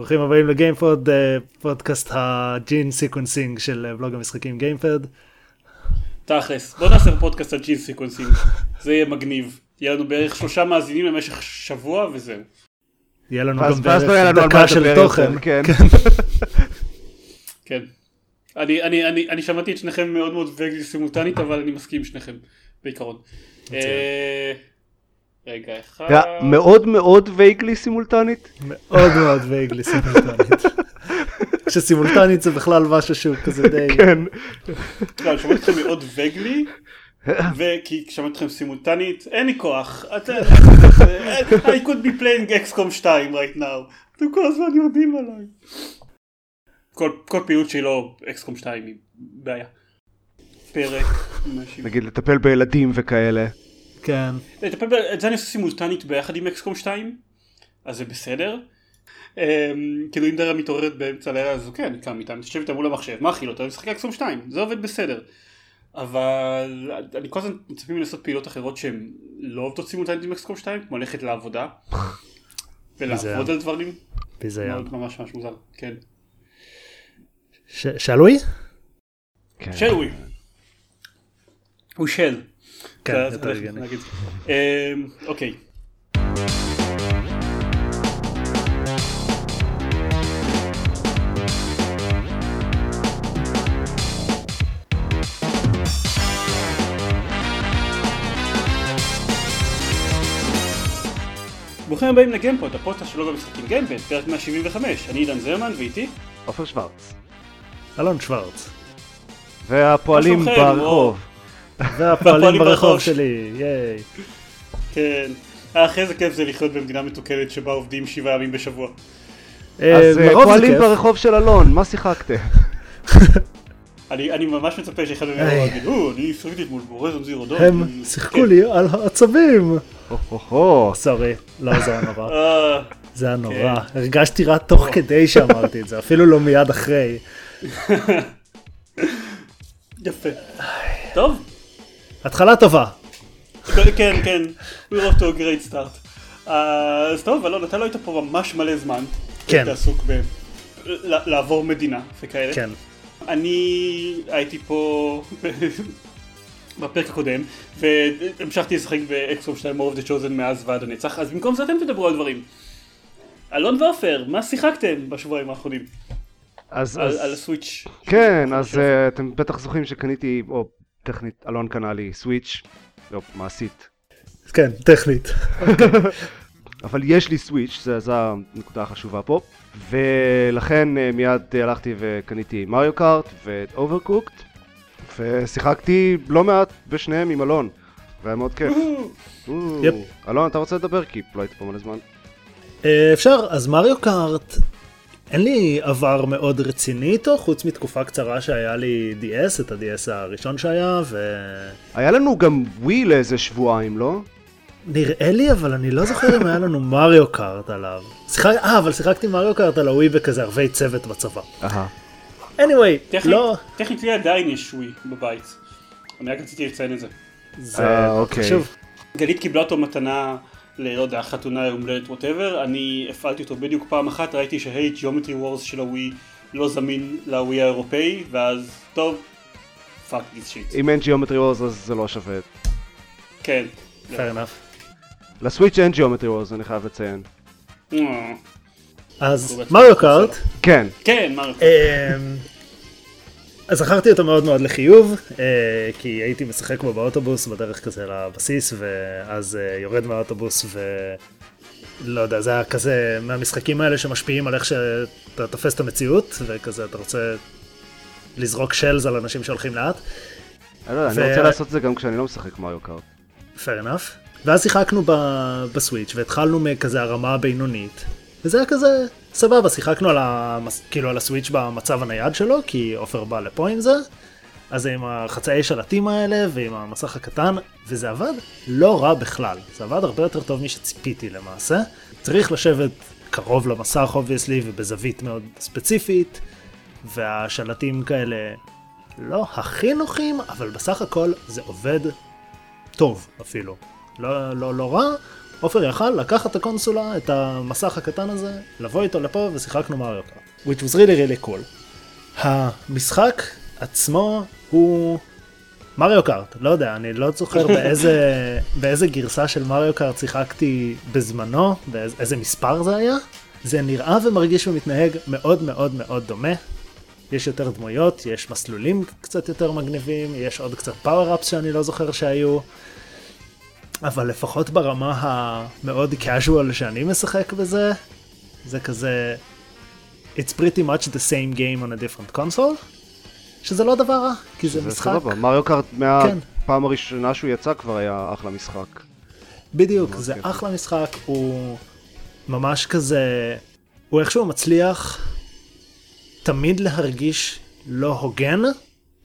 ברוכים הבאים לגיימפוד, אה, פודקאסט ה gene sequencing של אה, בלוג המשחקים גיימפד. תכלס, בוא נעשה פודקאסט על gene sequencing, זה יהיה מגניב. יהיה לנו בערך שלושה מאזינים למשך שבוע וזהו. יהיה לנו גם לא בערך דקה של תוכן. יותר, כן. כן. אני, אני, אני, אני שמעתי את שניכם מאוד מאוד vaguely סימולטנית, אבל אני מסכים עם שניכם, בעיקרון. אה, רגע אחד. מאוד מאוד וייגלי סימולטנית. מאוד מאוד וייגלי סימולטנית. שסימולטנית זה בכלל משהו שהוא כזה די... כן. לא, אני שומע אתכם מאוד וגלי, וכי שמעתי אתכם סימולטנית, אין לי כוח. אתה- I could be playing XCOM 2 right now. אתם כל הזמן יודעים עליי. כל, פעילות שהיא לא XCOM 2 היא בעיה. פרק. נגיד לטפל בילדים וכאלה. כן. לטפל ב- את זה אני עושה סימולטנית ביחד עם XCOM 2, אז זה בסדר. אמ, כאילו אם דרה מתעוררת באמצע הלילה אז כן, אני קם איתה, אני יושב איתה מול המחשב, מה אכיל אותה? אני משחק XCOM 2, זה עובד בסדר. אבל אני כל הזמן מצפים לעשות פעילות אחרות שהן לא עובדות סימולטנית עם XCOM 2, כמו ללכת לעבודה. ולעבוד. על דברים. ביזיון. ממש ממש מוזר, כן. ש- שאלוי? כן. של ווי. הוא של. כן, יותר הגיוני. אמ, אוקיי. ברוכים הבאים לגיימפוד, הפודקאסט שלו במשחקים גיימפד, פרק 175, אני עידן זרמן ואיתי עופר שוורץ. אלון שוורץ. והפועלים? ברחוב. והפועלים והפועלים ברחוב. שלי, ייי. כן, אה, אחרי זה כיף זה לחיות במדינה מתוקנת שבה עובדים שבעה ימים בשבוע. אה, אז אה, זה פועלים כיף. ברחוב של אלון, מה שיחקתם? אני, אני ממש מצפה שאחד מהם. יגיד, או, אני שחקתי אתמול בהורזון זירו דון. הם שיחקו לי על העצבים. סורי, לא זה היה נורא. אה, זה היה נורא. כן. הרגשתי רע תוך כדי שאמרתי את זה, אפילו לא מיד אחרי. יפה. טוב, התחלה טובה. כן, כן, we're off to a great start. אה, אז טוב, אלון, אתה לא היית פה ממש מלא זמן. כן. היית עסוק ב... ל- לעבור מדינה וכאלה. כן. אני הייתי פה בפרק הקודם, והמשכתי לשחק ב XCOM 2 War of the Chosen מאז ועד הנצח, אז במקום זה אתם תדברו על דברים. אלון ועופר, מה שיחקתם בשבועיים האחרונים? אז על אז- על ה Switch. כן, אז אה, אתם בטח זוכרים שקניתי, או טכנית, אלון קנה לי Switch, לא, מעשית. כן, טכנית. אבל יש לי Switch, זו הנקודה החשובה פה. ולכן אה, מיד אה, הלכתי וקניתי Mario Kart ואת Overcooked. ושיחקתי לא מעט בשניהם עם אלון. והיה מאוד כיף. אלון, אתה רוצה לדבר? כי לא הייתי פה מלא זמן. אה, אפשר, אז מריו קארט, אין לי עבר מאוד רציני איתו, חוץ מתקופה קצרה שהיה לי DS, את ה-DS הראשון שהיה, היה לנו גם ווי לאיזה שבועיים, לא? ונראה לי, אבל אני לא זוכר אם היה לנו מריו קארט עליו. שיחק... אה, אבל שיחקתי מריו קארט על הווי בכזה ערבי צוות בצבא. אהה. anyway, לא, טכנית לי עדיין יש ווי בבית. אני רק רציתי לציין את זה. זה אה, מאוד אוקיי. חשוב. גלית קיבלה אותו מתנה לא יודע, חתונה, יום הולדת, whatever, אני הפעלתי אותו בדיוק פעם אחת, ראיתי שה Geometry Wars של ה Wii לא זמין לווי האירופאי, ואז טוב, fuck this shit. אם אין Geometry Wars אז זה לא שווה. כן. fair enough. ל Switch אין Geometry Wars, אני חייב לציין. אה, אז מריו. קארט, כן, כן, מה... אמ, אז זכרתי אותו מאוד מאוד לחיוב, אה, כי הייתי משחק בו באוטובוס בדרך כזה לבסיס, ואז אה, יורד מהאוטובוס ו... לא יודע, זה היה כזה מהמשחקים האלה שמשפיעים על איך שאתה תופס את המציאות, וכזה אתה רוצה לזרוק שלז על אנשים שהולכים לאט, אני לא יודע, אני רוצה לעשות את זה גם כשאני לא משחק מריו קארט. fair enough. ואז שיחקנו ב Switch והתחלנו מכזה הרמה הבינונית, וזה היה כזה סבבה, שיחקנו על, המס... כאילו על ה Switch במצב הנייד שלו, כי עופר בא לפה עם זה, אז עם החצאי שלטים האלה ועם המסך הקטן, וזה עבד לא רע בכלל, זה עבד הרבה יותר טוב משציפיתי למעשה. צריך לשבת קרוב למסך obviously ובזווית מאוד ספציפית, והשלטים כאלה לא הכי נוחים, אבל בסך הכל זה עובד טוב אפילו. לא, לא, לא רע, עופר יכל לקחת את הקונסולה, את המסך הקטן הזה, לבוא איתו לפה ושיחקנו מריו קארט. which was really really cool. המשחק עצמו הוא מריו קארט, לא יודע, אני לא זוכר באיזה, באיזה גרסה של מריו קארט שיחקתי בזמנו, באיזה מספר זה היה. זה נראה ומרגיש ומתנהג מאוד מאוד מאוד דומה. יש יותר דמויות, יש מסלולים קצת יותר מגניבים, יש עוד קצת פאוור-אפס שאני לא זוכר שהיו. אבל לפחות ברמה המאוד casual שאני משחק בזה, זה כזה... It's pretty much the same game on a different console, שזה לא דבר רע, כי זה משחק... סבבה, מריו קארט מהפעם הראשונה שהוא יצא כבר היה אחלה משחק. בדיוק, זה אחלה משחק, הוא ממש כזה... הוא איכשהו מצליח תמיד להרגיש לא הוגן,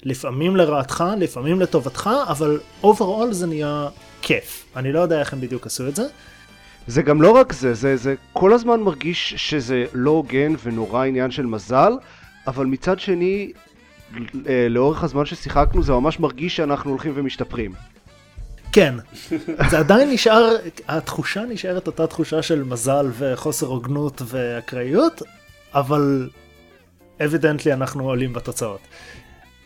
לפעמים לרעתך, לפעמים לטובתך, אבל overall זה נהיה כיף. אני לא יודע איך הם בדיוק עשו את זה. זה גם לא רק זה, זה, זה כל הזמן מרגיש שזה לא הוגן ונורא עניין של מזל, אבל מצד שני, אה, לאורך הזמן ששיחקנו זה ממש מרגיש שאנחנו הולכים ומשתפרים. כן, זה עדיין נשאר, התחושה נשארת אותה תחושה של מזל וחוסר הוגנות ואקראיות, אבל evidently אנחנו עולים בתוצאות.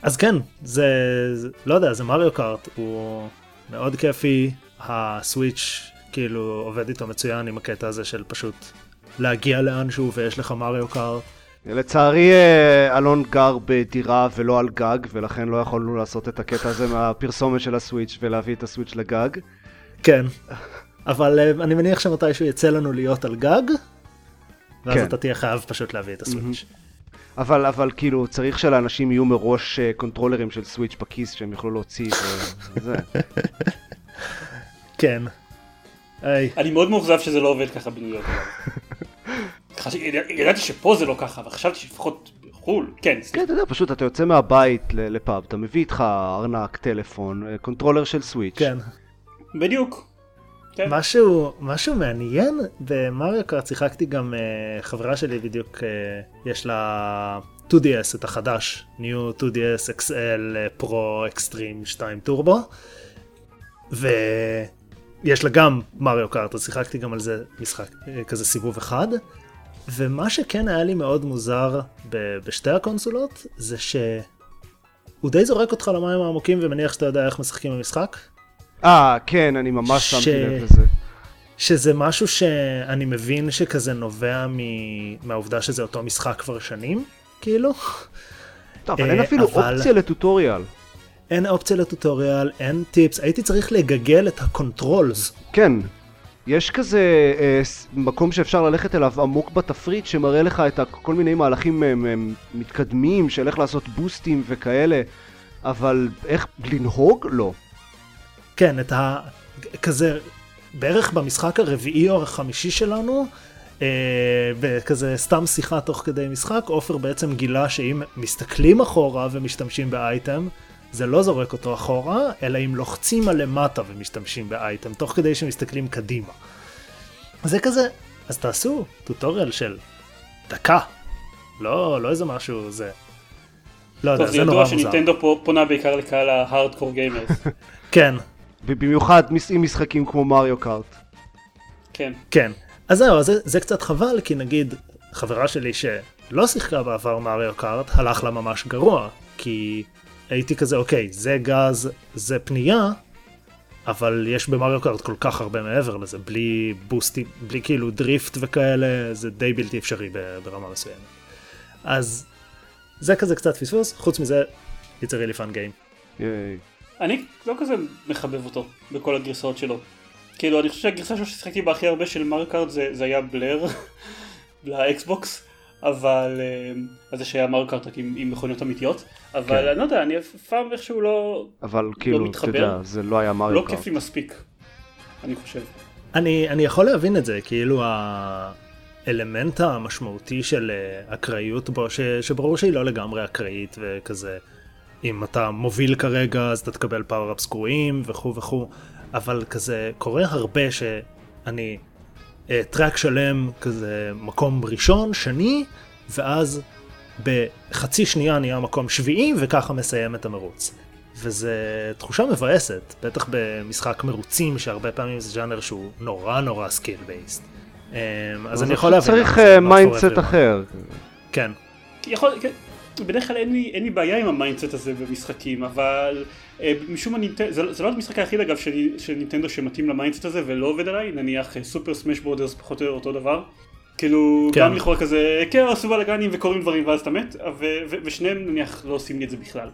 אז כן, זה, זה לא יודע, זה Mario Kart, הוא מאוד כיפי, ה Switch כאילו עובד איתו מצוין עם הקטע הזה של פשוט להגיע לאנשהו ויש לך מריו קארט. לצערי אה, אלון גר בדירה ולא על גג, ולכן לא יכולנו לעשות את הקטע הזה מהפרסומת של ה Switch ולהביא את ה Switch לגג. כן, אבל אה, אני מניח שמתישהו יצא לנו להיות על גג, ואז כן. אתה תהיה חייב פשוט להביא את הסוויץ'. אבל, אבל כאילו, צריך שלאנשים יהיו מראש uh, קונטרולרים של סוויץ' בכיס שהם יוכלו להוציא וזה. כן. היי. אני מאוד מאוכזב שזה לא עובד ככה בניו יורק. ידעתי שפה זה לא ככה, וחשבתי שלפחות בחו"ל, כן. כן, אתה יודע, פשוט אתה יוצא מהבית לפאב, אתה מביא איתך ארנק, טלפון, אה, controller של Switch. כן. בדיוק. כן. משהו, משהו מעניין ב Mario Kart שיחקתי גם אה, חברה שלי בדיוק אה, יש לה 2DS את החדש New 2DS XL Pro Extreme 2 טורבו ויש לה גם Mario Kart אז שיחקתי גם על זה משחק אה, כזה סיבוב אחד ומה שכן היה לי מאוד מוזר ב- בשתי הקונסולות זה שהוא די זורק אותך למים העמוקים ומניח שאתה יודע איך משחקים במשחק. אה, כן, אני ממש ש... שמתי לב לזה. שזה משהו שאני מבין שכזה נובע מ... מהעובדה שזה אותו משחק כבר שנים, כאילו. טוב, אבל אין אה, אפילו אבל... אופציה ל tutorial. אין אופציה ל tutorial, אין tips, הייתי צריך לגגל את ה controls. כן, יש כזה אה, מקום שאפשר ללכת אליו עמוק בתפריט שמראה לך את כל מיני מהלכים הם, אה, הם, מתקדמים של איך לעשות בוסטים וכאלה, אבל איך לנהוג? לא. כן, את ה... כזה, בערך במשחק הרביעי או החמישי שלנו, אה, בכזה סתם שיחה תוך כדי משחק, עופר בעצם גילה שאם מסתכלים אחורה ומשתמשים באייטם, זה לא זורק אותו אחורה, אלא אם לוחצים על למטה ומשתמשים באייטם, תוך כדי שמסתכלים קדימה. זה כזה, אז תעשו טוטוריאל של דקה, לא, לא איזה משהו זה. לא יודע, זה נורא מוזר. טוב, זה ידוע שניטנדו פונה בעיקר לקהל ההארדקור גיימרס. כן, ובמיוחד עם משחקים כמו מריו קארט. כן. כן. אז זהו, זה, זה קצת חבל, כי נגיד, חברה שלי שלא שיחקה בעבר מריו קארט, הלך לה ממש גרוע, כי הייתי כזה, אוקיי, זה גז, זה פנייה, אבל יש ב Mario Kart כל כך הרבה מעבר לזה, בלי בוסטים, בלי כאילו drift וכאלה, זה די בלתי אפשרי ברמה מסוימת. אז זה כזה קצת פספוס, חוץ מזה, it's a really fun game. ייי. אני לא כזה מחבב אותו בכל הגרסאות שלו. כאילו אני חושב שהגרסה שלו ששיחקתי בה הכי הרבה של Mario Kart זה, זה היה Blur ל Xbox אבל אה, זה שהיה Mario Kart רק עם, עם מכוניות אמיתיות אבל כן. אני לא יודע אני אף פעם איכשהו לא אבל לא כאילו לא אתה יודע זה לא היה Mario Kart. לא כיף לי מספיק אני חושב. אני, אני יכול להבין את זה כאילו האלמנט המשמעותי של אה, אקראיות בו ש, שברור שהיא לא לגמרי אקראית וכזה. אם אתה מוביל כרגע אז אתה תקבל power-ups גרועים וכו' וכו', אבל כזה קורה הרבה שאני אה, track שלם כזה מקום ראשון, שני, ואז בחצי שנייה נהיה מקום שביעי וככה מסיים את המרוץ. וזה תחושה מבאסת, בטח במשחק מרוצים שהרבה פעמים זה ז'אנר שהוא נורא נורא skill based. אז אני יכול להבין. צריך mindset אחר. כן. יכול, כן. בדרך כלל אין לי, אין לי בעיה עם ה mindset הזה במשחקים, אבל אה, משום מה, זה, זה לא המשחק היחיד אגב של נינטנדו שמתאים ל mindset הזה ולא עובד עליי, נניח Super Smash Brothers פחות או יותר אותו דבר. כאילו, כן. גם לכאורה כזה, כאוס ובלאגנים וקורים דברים ואז אתה מת, ושניהם נניח לא עושים לי את זה בכלל.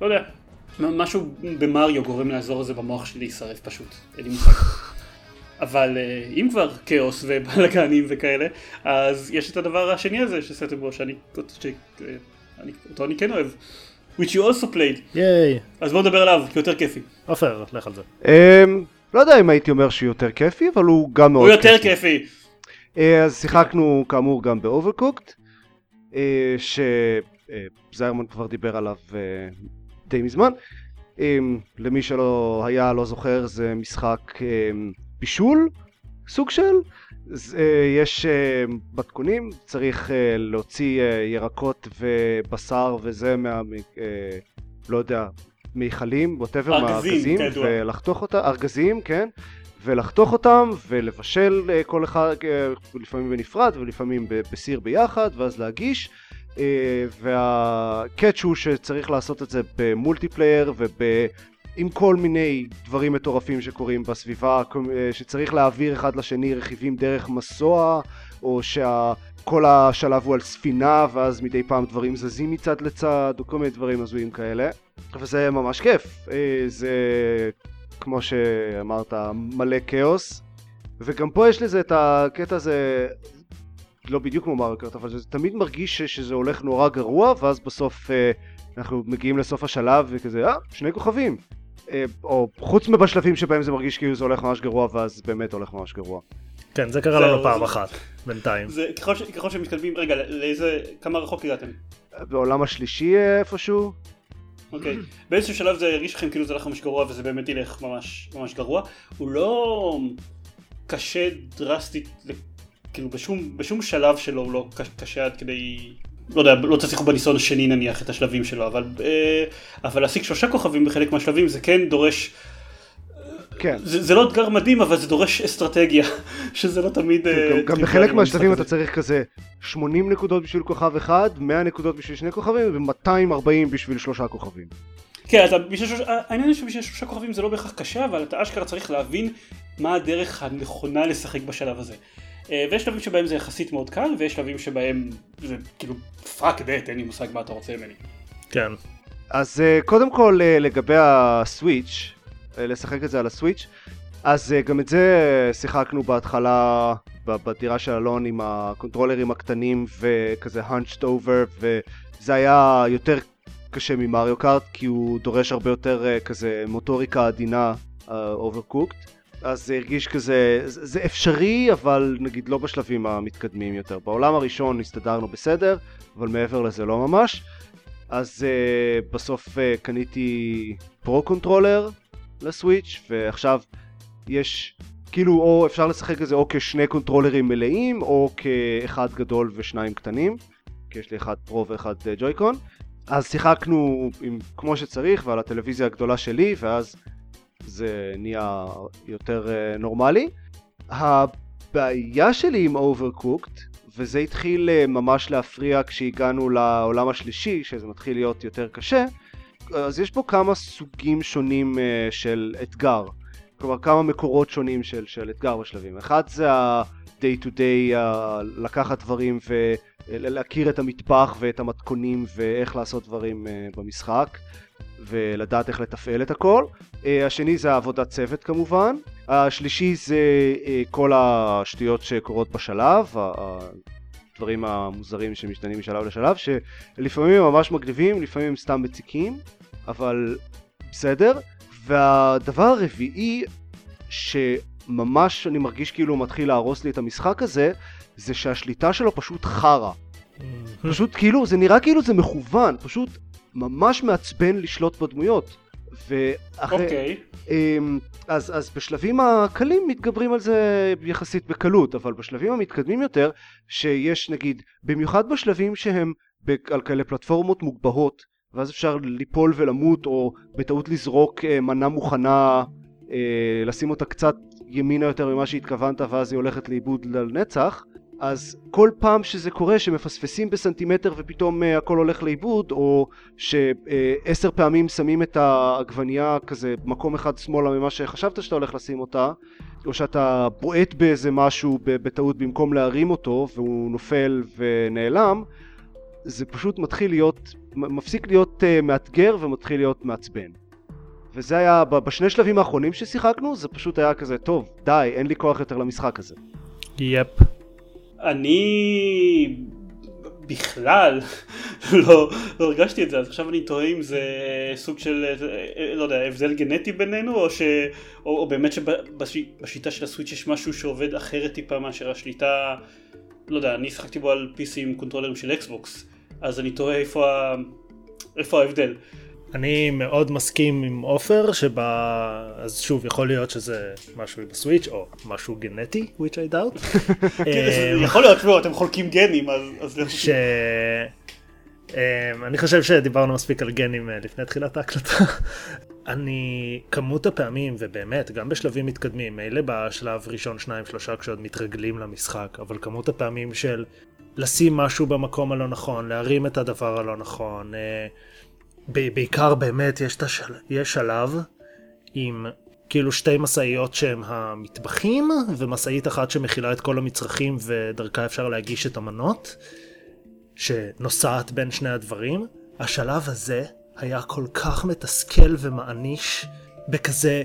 לא יודע, משהו במריו גורם לאזור הזה במוח שלי להישרף פשוט, אין לי מושג. אבל אה, אם כבר כאוס ובלאגנים וכאלה, אז יש את הדבר השני הזה שסרטם בו, שאני, שאני, אותו אני כן אוהב. which you also played. ייי. אז בוא נדבר עליו, כי יותר כיפי. עופר, לך על זה. אמ, לא יודע אם הייתי אומר שהוא יותר כיפי, אבל הוא גם מאוד כיפי. הוא יותר כיפי. אה, אז שיחקנו כאמור גם ב Overcooked, אה, שזיירמן כבר דיבר עליו די מזמן. אמ, למי שלא היה, לא זוכר, זה משחק אמ, בישול, סוג של. אה, יש אה, מתכונים, צריך אה, להוציא ירקות ובשר וזה מה... לא יודע, מיכלים, whatever, מהארגזים, ולחתוך אותם, ארגזים, כן, ולחתוך אותם ולבשל כל אחד, לפעמים בנפרד ולפעמים בסיר ביחד, ואז להגיש. וה catch הוא שצריך לעשות את זה ב multiplayer וב... עם כל מיני דברים מטורפים שקורים בסביבה, אה, שצריך להעביר אחד לשני רכיבים דרך מסוע, או שכל השלב הוא על ספינה, ואז מדי פעם דברים זזים מצד לצד, או כל מיני דברים הזויים כאלה. וזה ממש כיף. אה, זה, כמו שאמרת, מלא כאוס. וגם פה יש לזה את הקטע הזה, לא בדיוק כמו מרקרט, אבל זה תמיד מרגיש שזה הולך נורא גרוע, ואז בסוף אה, אנחנו מגיעים לסוף השלב וכזה, אה, שני כוכבים. אה, או חוץ מבשלבים שבהם זה מרגיש כאילו זה הולך ממש גרוע ואז באמת הולך ממש גרוע. כן זה קרה לנו פעם אחת בינתיים. זה ככל, ש, ככל שמתקדמים רגע לאיזה כמה רחוק הגעתם? בעולם השלישי אה, איפשהו. אוקיי באיזשהו שלב זה הרגיש לכם כאילו זה הולך ממש גרוע וזה באמת ילך ממש ממש גרוע הוא לא קשה דרסטית כאילו בשום, בשום שלב שלו הוא לא קשה עד כדי לא יודע, לא תצליחו בניסיון השני נניח את השלבים שלו, אבל, אה, אבל להשיג שלושה כוכבים בחלק מהשלבים זה כן דורש, כן. זה, זה לא אתגר מדהים אבל זה דורש אסטרטגיה, שזה לא תמיד... אה, גם, גם בחלק מהשלבים אתה צריך כזה 80 נקודות בשביל כוכב אחד, 100 נקודות בשביל שני כוכבים ו-240 בשביל שלושה כוכבים. כן, אתה, בשביל שלושה, העניין הוא שבשביל שלושה כוכבים זה לא בהכרח קשה, אבל אתה אשכרה צריך להבין מה הדרך הנכונה לשחק בשלב הזה. אה, ויש שלבים שבהם זה יחסית מאוד קל, ויש שלבים שבהם זה כאילו fuck that, אין לי מושג מה אתה רוצה ממני. כן. אז אה, קודם כל אה, לגבי ה Switch, לשחק את זה על ה Switch, אז גם את זה שיחקנו בהתחלה בדירה של אלון עם הקונטרולרים הקטנים וכזה hunched over וזה היה יותר קשה מ Mario Kart כי הוא דורש הרבה יותר כזה מוטוריקה עדינה Overcooked. Uh, אז זה הרגיש כזה, זה אפשרי, אבל נגיד לא בשלבים המתקדמים יותר. בעולם הראשון הסתדרנו בסדר, אבל מעבר לזה לא ממש. אז uh, בסוף uh, קניתי Pro Controller ל Switch, ועכשיו יש, כאילו, או אפשר לשחק את זה או כשני קונטרולרים מלאים, או כאחד גדול ושניים קטנים, כי יש לי אחד Pro ואחד Joy-Con. אז שיחקנו עם, כמו שצריך ועל הטלוויזיה הגדולה שלי, ואז זה נהיה יותר uh, נורמלי. הבעיה שלי עם Overcooked, וזה התחיל uh, ממש להפריע כשהגענו לעולם השלישי, שזה מתחיל להיות יותר קשה, אז יש פה כמה סוגים שונים uh, של אתגר. כלומר כמה מקורות שונים של, של אתגר בשלבים. אחד זה ה-day to day, uh, לקחת דברים ולהכיר את המטבח ואת המתכונים ואיך לעשות דברים uh, במשחק. ולדעת איך לתפעל את הכל. אה, השני זה העבודת צוות כמובן. השלישי זה אה, כל השטויות שקורות בשלב, הדברים המוזרים שמשתנים משלב לשלב, שלפעמים הם ממש מגניבים, לפעמים הם סתם מציקים, אבל בסדר. והדבר הרביעי, שממש אני מרגיש כאילו מתחיל להרוס לי את המשחק הזה, זה שהשליטה שלו פשוט חרא. פשוט כאילו, זה נראה כאילו זה מכוון, פשוט ממש מעצבן לשלוט בדמויות. ואחרי... אוקיי. Okay. אמ, אז, אז בשלבים הקלים מתגברים על זה יחסית בקלות, אבל בשלבים המתקדמים יותר, שיש נגיד, במיוחד בשלבים שהם על כאלה פלטפורמות מוגבהות, ואז אפשר ליפול ולמות, או בטעות לזרוק אה, מנה מוכנה, אה, לשים אותה קצת ימינה יותר ממה שהתכוונת, ואז היא הולכת לאיבוד לנצח. אז כל פעם שזה קורה שמפספסים בסנטימטר ופתאום uh, הכל הולך לאיבוד או שעשר uh, פעמים שמים את העגבנייה כזה מקום אחד שמאלה ממה שחשבת שאתה הולך לשים אותה או שאתה בועט באיזה משהו בטעות במקום להרים אותו והוא נופל ונעלם זה פשוט מתחיל להיות, מפסיק להיות uh, מאתגר ומתחיל להיות מעצבן. וזה היה בשני שלבים האחרונים ששיחקנו זה פשוט היה כזה טוב די אין לי כוח יותר למשחק הזה. יפ אני בכלל לא, לא הרגשתי את זה, אז עכשיו אני תוהה אם זה סוג של, לא יודע, הבדל גנטי בינינו, או, ש, או, או באמת שבשיטה של הסוויץ' יש משהו שעובד אחרת טיפה מאשר השליטה, לא יודע, אני שחקתי בו על PC עם קונטרולרים של Xbox, אז אני תוהה איפה, איפה ההבדל. אני מאוד מסכים עם עופר שבה אז שוב יכול להיות שזה משהו ב Switch או משהו גנטי which I doubt. כן, יכול להיות שבו אתם חולקים גנים אז ש... אני חושב שדיברנו מספיק על גנים אה, לפני תחילת ההקלטה. אני כמות הפעמים ובאמת גם בשלבים מתקדמים מילא בשלב ראשון שניים שלושה כשעוד מתרגלים למשחק אבל כמות הפעמים של לשים משהו במקום הלא נכון להרים את הדבר הלא נכון. אה, בעיקר באמת יש, השל... יש שלב עם כאילו שתי משאיות שהם המטבחים ומשאית אחת שמכילה את כל המצרכים ודרכה אפשר להגיש את המנות שנוסעת בין שני הדברים. השלב הזה היה כל כך מתסכל ומעניש בכזה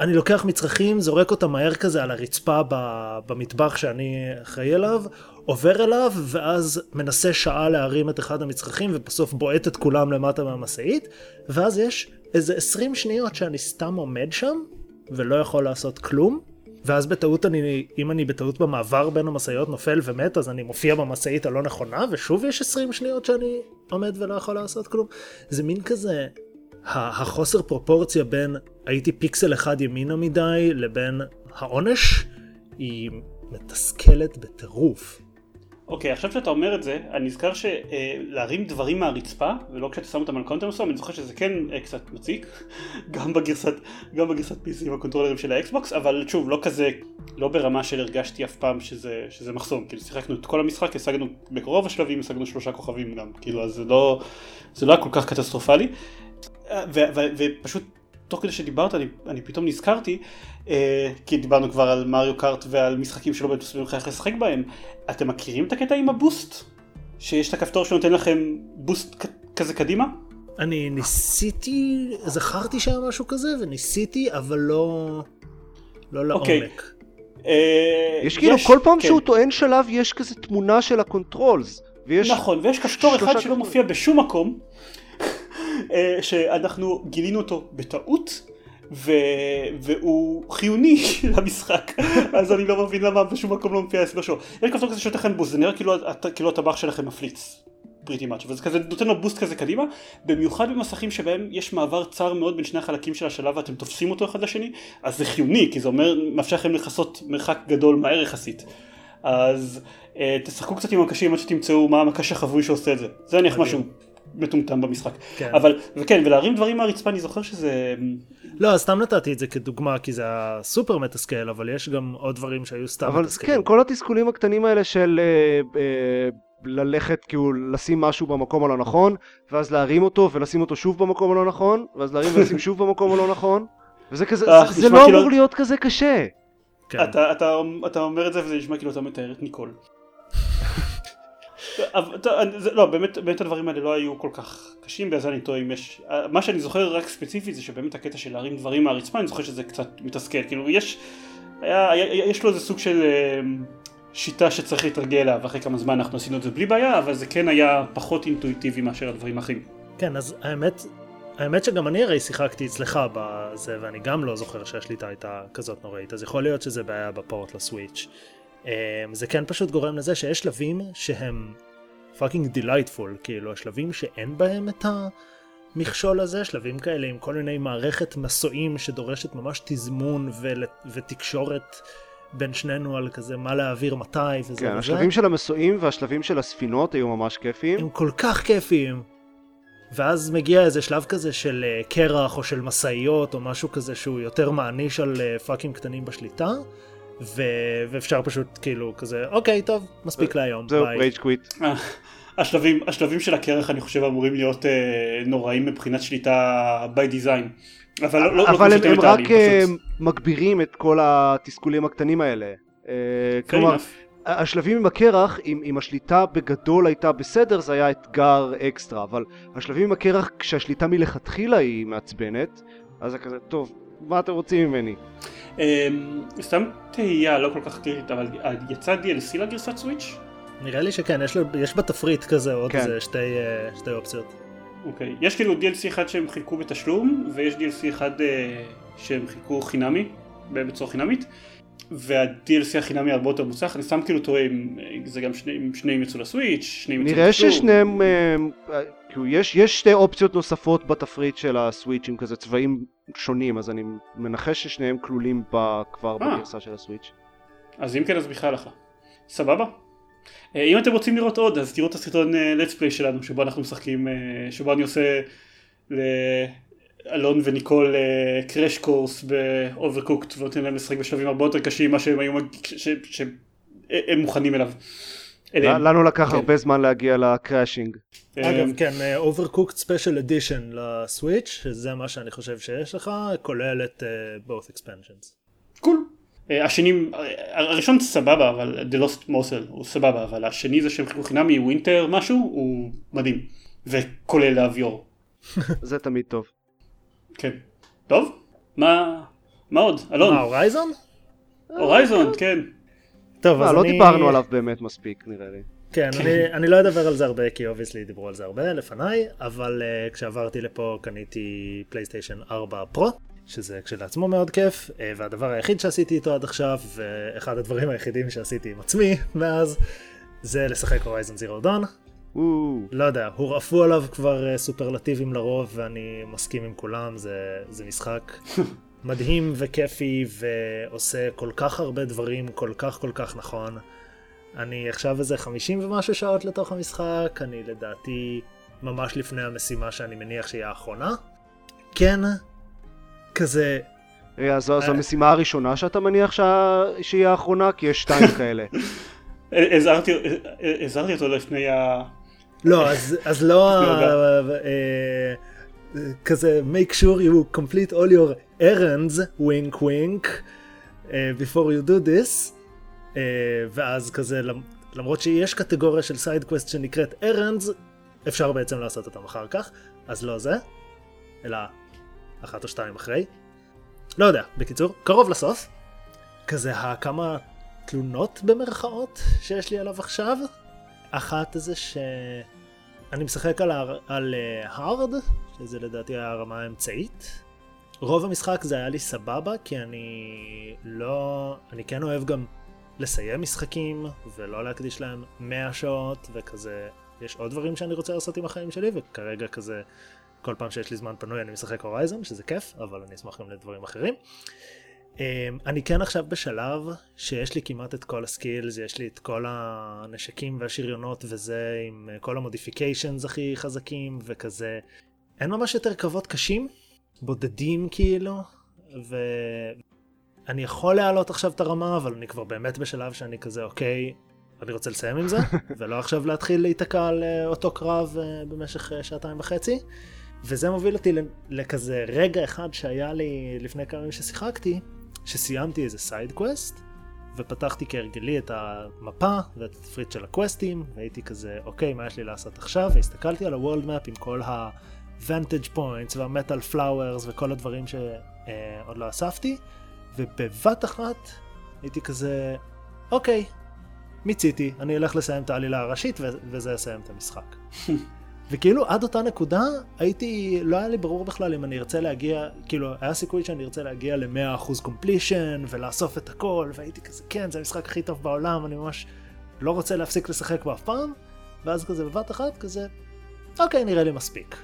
אני לוקח מצרכים, זורק אותם מהר כזה על הרצפה במטבח שאני אחראי אליו, עובר אליו, ואז מנסה שעה להרים את אחד המצרכים, ובסוף בועט את כולם למטה מהמשאית, ואז יש איזה 20 שניות שאני סתם עומד שם, ולא יכול לעשות כלום, ואז בטעות אני, אם אני בטעות במעבר בין המשאיות נופל ומת, אז אני מופיע במשאית הלא נכונה, ושוב יש 20 שניות שאני עומד ולא יכול לעשות כלום. זה מין כזה, החוסר פרופורציה בין הייתי פיקסל אחד ימינה מדי לבין העונש, היא מתסכלת בטירוף. אוקיי, עכשיו שאתה אומר את זה, אני נזכר שלהרים דברים מהרצפה, ולא כשאתה שם אותם על counter מסוים, אני זוכר שזה כן אה, קצת מציק, גם בגרסת, גם בגרסת PC עם הקונטרולרים של ה Xbox, אבל שוב, לא כזה, לא ברמה של הרגשתי אף פעם שזה, שזה מחסום, כאילו שיחקנו את כל המשחק, השגנו ברוב השלבים, השגנו שלושה כוכבים גם, כאילו, אז זה לא, זה לא היה כל כך קטסטרופלי, ופשוט תוך כדי שדיברת אני, אני פתאום נזכרתי, אה, כי דיברנו כבר על Mario Kart ועל משחקים שלא באמת מסבירים לך לשחק בהם, אתם מכירים את הקטע עם ה boost? שיש את הכפתור שנותן לכם boost כזה קדימה? אני ניסיתי, זכרתי שהיה משהו כזה וניסיתי, אבל לא, לא אוקיי. לעומק. Okay. אה, יש כאילו כל פעם כן. שהוא טוען שלב יש כזה תמונה של ה controls. ויש נכון, ויש כפתור אחד שלא מופיע בשום מקום, שאנחנו גילינו אותו בטעות. ו... והוא חיוני למשחק. אז אני לא מבין למה בשום מקום לא מופיע ההסבר שלו. יש כפתור כזה שנותן לכם בוסט זה נראה כאילו, כאילו הטבח שלכם מפליץ פריטי מאץ' וזה כזה נותן לו בוסט כזה קדימה. במיוחד במסכים שבהם יש מעבר צר מאוד בין שני החלקים של השלב ואתם תופסים אותו אחד לשני אז זה חיוני כי זה אומר מאפשר לכם לכסות מרחק גדול מהר יחסית. אז אה, תשחקו קצת עם הקשים עד שתמצאו מה המקש החבוי שעושה את זה. זה נניח משהו מטומטם במשחק. כן. אבל, וכן, ולהרים דברים מהרצפה אני זוכר שזה... לא, סתם נתתי את זה כדוגמה, כי זה היה סופר מתסכל, אבל יש גם עוד דברים שהיו סתם אבל מתסכלים. כן, כל התסכולים הקטנים האלה של... אה, אה, ללכת כאילו לשים משהו במקום הלא נכון ואז להרים אותו ולשים אותו שוב במקום הלא נכון ואז להרים ולשים שוב במקום הלא נכון וזה כזה אה, זה, זה לא כאילו... אמור להיות כזה קשה. כן. אתה, אתה, אתה אומר את זה וזה נשמע כאילו אתה מתאר את ניקול. לא, באמת, באמת הדברים האלה לא היו כל כך קשים, ואז אני טועה אם יש... מה שאני זוכר רק ספציפית זה שבאמת הקטע של להרים דברים מהרצפה, אני זוכר שזה קצת מתסכל. כאילו, יש... היה, יש לו איזה סוג של אה, שיטה שצריך להתרגל אליו, אחרי כמה זמן אנחנו עשינו את זה בלי בעיה, אבל זה כן היה פחות אינטואיטיבי מאשר הדברים האחרים. כן, אז האמת, האמת שגם אני הרי שיחקתי אצלך בזה, ואני גם לא זוכר שהשליטה הייתה כזאת נוראית, אז יכול להיות שזה בעיה בפורט לסוויץ'. אמ, זה כן פשוט גורם לזה שיש שלבים שהם fucking delightful, כאילו השלבים שאין בהם את המכשול הזה, שלבים כאלה עם כל מיני מערכת מסועים שדורשת ממש תזמון ול... ותקשורת בין שנינו על כזה מה להעביר מתי וזה כן, וזה. השלבים של המסועים והשלבים של הספינות היו ממש כיפיים. הם כל כך כיפיים. ואז מגיע איזה שלב כזה של אה, קרח או של משאיות או משהו כזה שהוא יותר מעניש על אה, פאקים קטנים בשליטה. ו... ואפשר פשוט כאילו כזה אוקיי טוב מספיק להיום זהו. רייג' קוויט. אה, השלבים, השלבים של הקרח אני חושב אמורים להיות אה, נוראים מבחינת שליטה by design. אבל לא, לא, לא אבל כמו הם, הם רק אה, פשוט. מגבירים את כל התסכולים הקטנים האלה. אה, כלומר. השלבים עם הקרח, אם, אם השליטה בגדול הייתה בסדר, זה היה אתגר אקסטרה, אבל השלבים עם הקרח, כשהשליטה מלכתחילה היא מעצבנת, אז זה כזה, טוב, מה אתם רוצים ממני? אמ, סתם תהייה לא כל כך קריטית אבל יצא DLC לגרסת סוויץ'? נראה לי שכן יש, לו, יש בתפריט כזה עוד כן. איזה שתי, אה, שתי אופציות. אוקיי. יש כאילו DLC אחד שהם חילקו בתשלום ויש DLC אחד אה, שהם חילקו חינמי בצורה חינמית וה-DLC החינמי הרבה יותר מוצלח אני סתם כאילו טועה אם אה, זה גם שני, אם יצאו לסוויץ' שניהם יצאו נראה בתשלום. ששניהם, אה, כאילו יש, יש שתי אופציות נוספות בתפריט של ה Switch עם כזה צבעים שונים, אז אני מנחש ששניהם כלולים ב, כבר אה. בגרסה של ה Switch. אז אם כן אז בכלל לך. סבבה? אה, אם אתם רוצים לראות עוד אז תראו את הסרטון אה, let's play שלנו שבו אנחנו משחקים, שבו אני עושה לאלון וניקול crash course ב Overcooked ונותן להם לשחק בשלבים הרבה יותר קשים ממה שהם היו שהם מוכנים אליו. אליהם. לנו לקח כן. הרבה זמן להגיע ל crushing. אה, אגב כן אה, Overcooked Special Edition ל Switch שזה מה שאני חושב שיש לך כולל את אה, both expansions. cool. אה, השני, אה, הראשון סבבה אבל The Lost Morsel הוא סבבה אבל השני זה שהם חילקו חינמי winter משהו הוא מדהים וכולל להביור. זה תמיד טוב. כן. טוב? מה, מה עוד? אלון, מה Horizon? Horizon, כן. טוב מה, אז לא אני... דיברנו עליו באמת מספיק נראה לי. כן, אני, אני לא אדבר על זה הרבה כי obviously דיברו על זה הרבה לפניי, אבל uh, כשעברתי לפה קניתי PlayStation 4 Pro, שזה כשלעצמו מאוד כיף, uh, והדבר היחיד שעשיתי איתו עד עכשיו, ואחד הדברים היחידים שעשיתי עם עצמי מאז, זה לשחק Horizon Zero Dawn. לא יודע, הורעפו עליו כבר uh, סופרלטיבים לרוב, ואני מסכים עם כולם, זה, זה משחק מדהים וכיפי, ועושה כל כך הרבה דברים כל כך כל כך נכון. אני עכשיו איזה 50 ומשהו שעות לתוך המשחק, אני לדעתי ממש לפני המשימה שאני מניח שהיא האחרונה. כן, כזה, רגע, זו אה. זו המשימה הראשונה שאתה מניח שה- שהיא האחרונה? כי יש שתיים כאלה. אה, הזהרתי אה, הזהרתי אותו לפני ה... לא, אז, אז לא ה... אה, כזה make sure you complete all your errands, wink wink, אה, before you do this, אה, ואז כזה למ- למרות שיש קטגוריה של side quest שנקראת errands, אפשר בעצם לעשות אותם אחר כך, אז לא זה, אלא אחת או שתיים אחרי. לא יודע, בקיצור, קרוב לסוף. כזה הכמה תלונות במרכאות שיש לי עליו עכשיו. אחת זה שאני משחק על. על uh, hard, שזה לדעתי הרמה האמצעית. רוב המשחק זה היה לי סבבה, כי אני לא... אני כן אוהב גם לסיים משחקים, ולא להקדיש להם 100 שעות, וכזה... יש עוד דברים שאני רוצה לעשות עם החיים שלי, וכרגע כזה... כל פעם שיש לי זמן פנוי אני משחק הורייזון, שזה כיף, אבל אני אשמח גם לדברים אחרים. Um, אני כן עכשיו בשלב שיש לי כמעט את כל הסקילס, יש לי את כל הנשקים והשריונות וזה עם uh, כל המודיפיקיישנס הכי חזקים וכזה. אין ממש יותר קרבות קשים, בודדים כאילו, ואני יכול להעלות עכשיו את הרמה, אבל אני כבר באמת בשלב שאני כזה אוקיי, אני רוצה לסיים עם זה, ולא עכשיו להתחיל להיתקע על uh, אותו קרב uh, במשך uh, שעתיים וחצי. וזה מוביל אותי לכזה רגע אחד שהיה לי לפני כמה ימים ששיחקתי, שסיימתי איזה side quest, ופתחתי כהרגלי את המפה ואת התפריט של ה quests, והייתי כזה, אוקיי, מה יש לי לעשות עכשיו? והסתכלתי על ה-World Map עם כל ה-Vantage Points וה-Metal Flowers וכל הדברים שעוד לא אספתי, ובבת אחת הייתי כזה, אוקיי, מיציתי, אני אלך לסיים את העלילה הראשית וזה יסיים את המשחק. וכאילו עד אותה נקודה הייתי, לא היה לי ברור בכלל אם אני ארצה להגיע, כאילו היה סיכוי שאני ארצה להגיע ל-100% completion ולאסוף את הכל, והייתי כזה, כן, זה המשחק הכי טוב בעולם, אני ממש לא רוצה להפסיק לשחק בו אף פעם, ואז כזה בבת אחת כזה, אוקיי, נראה לי מספיק.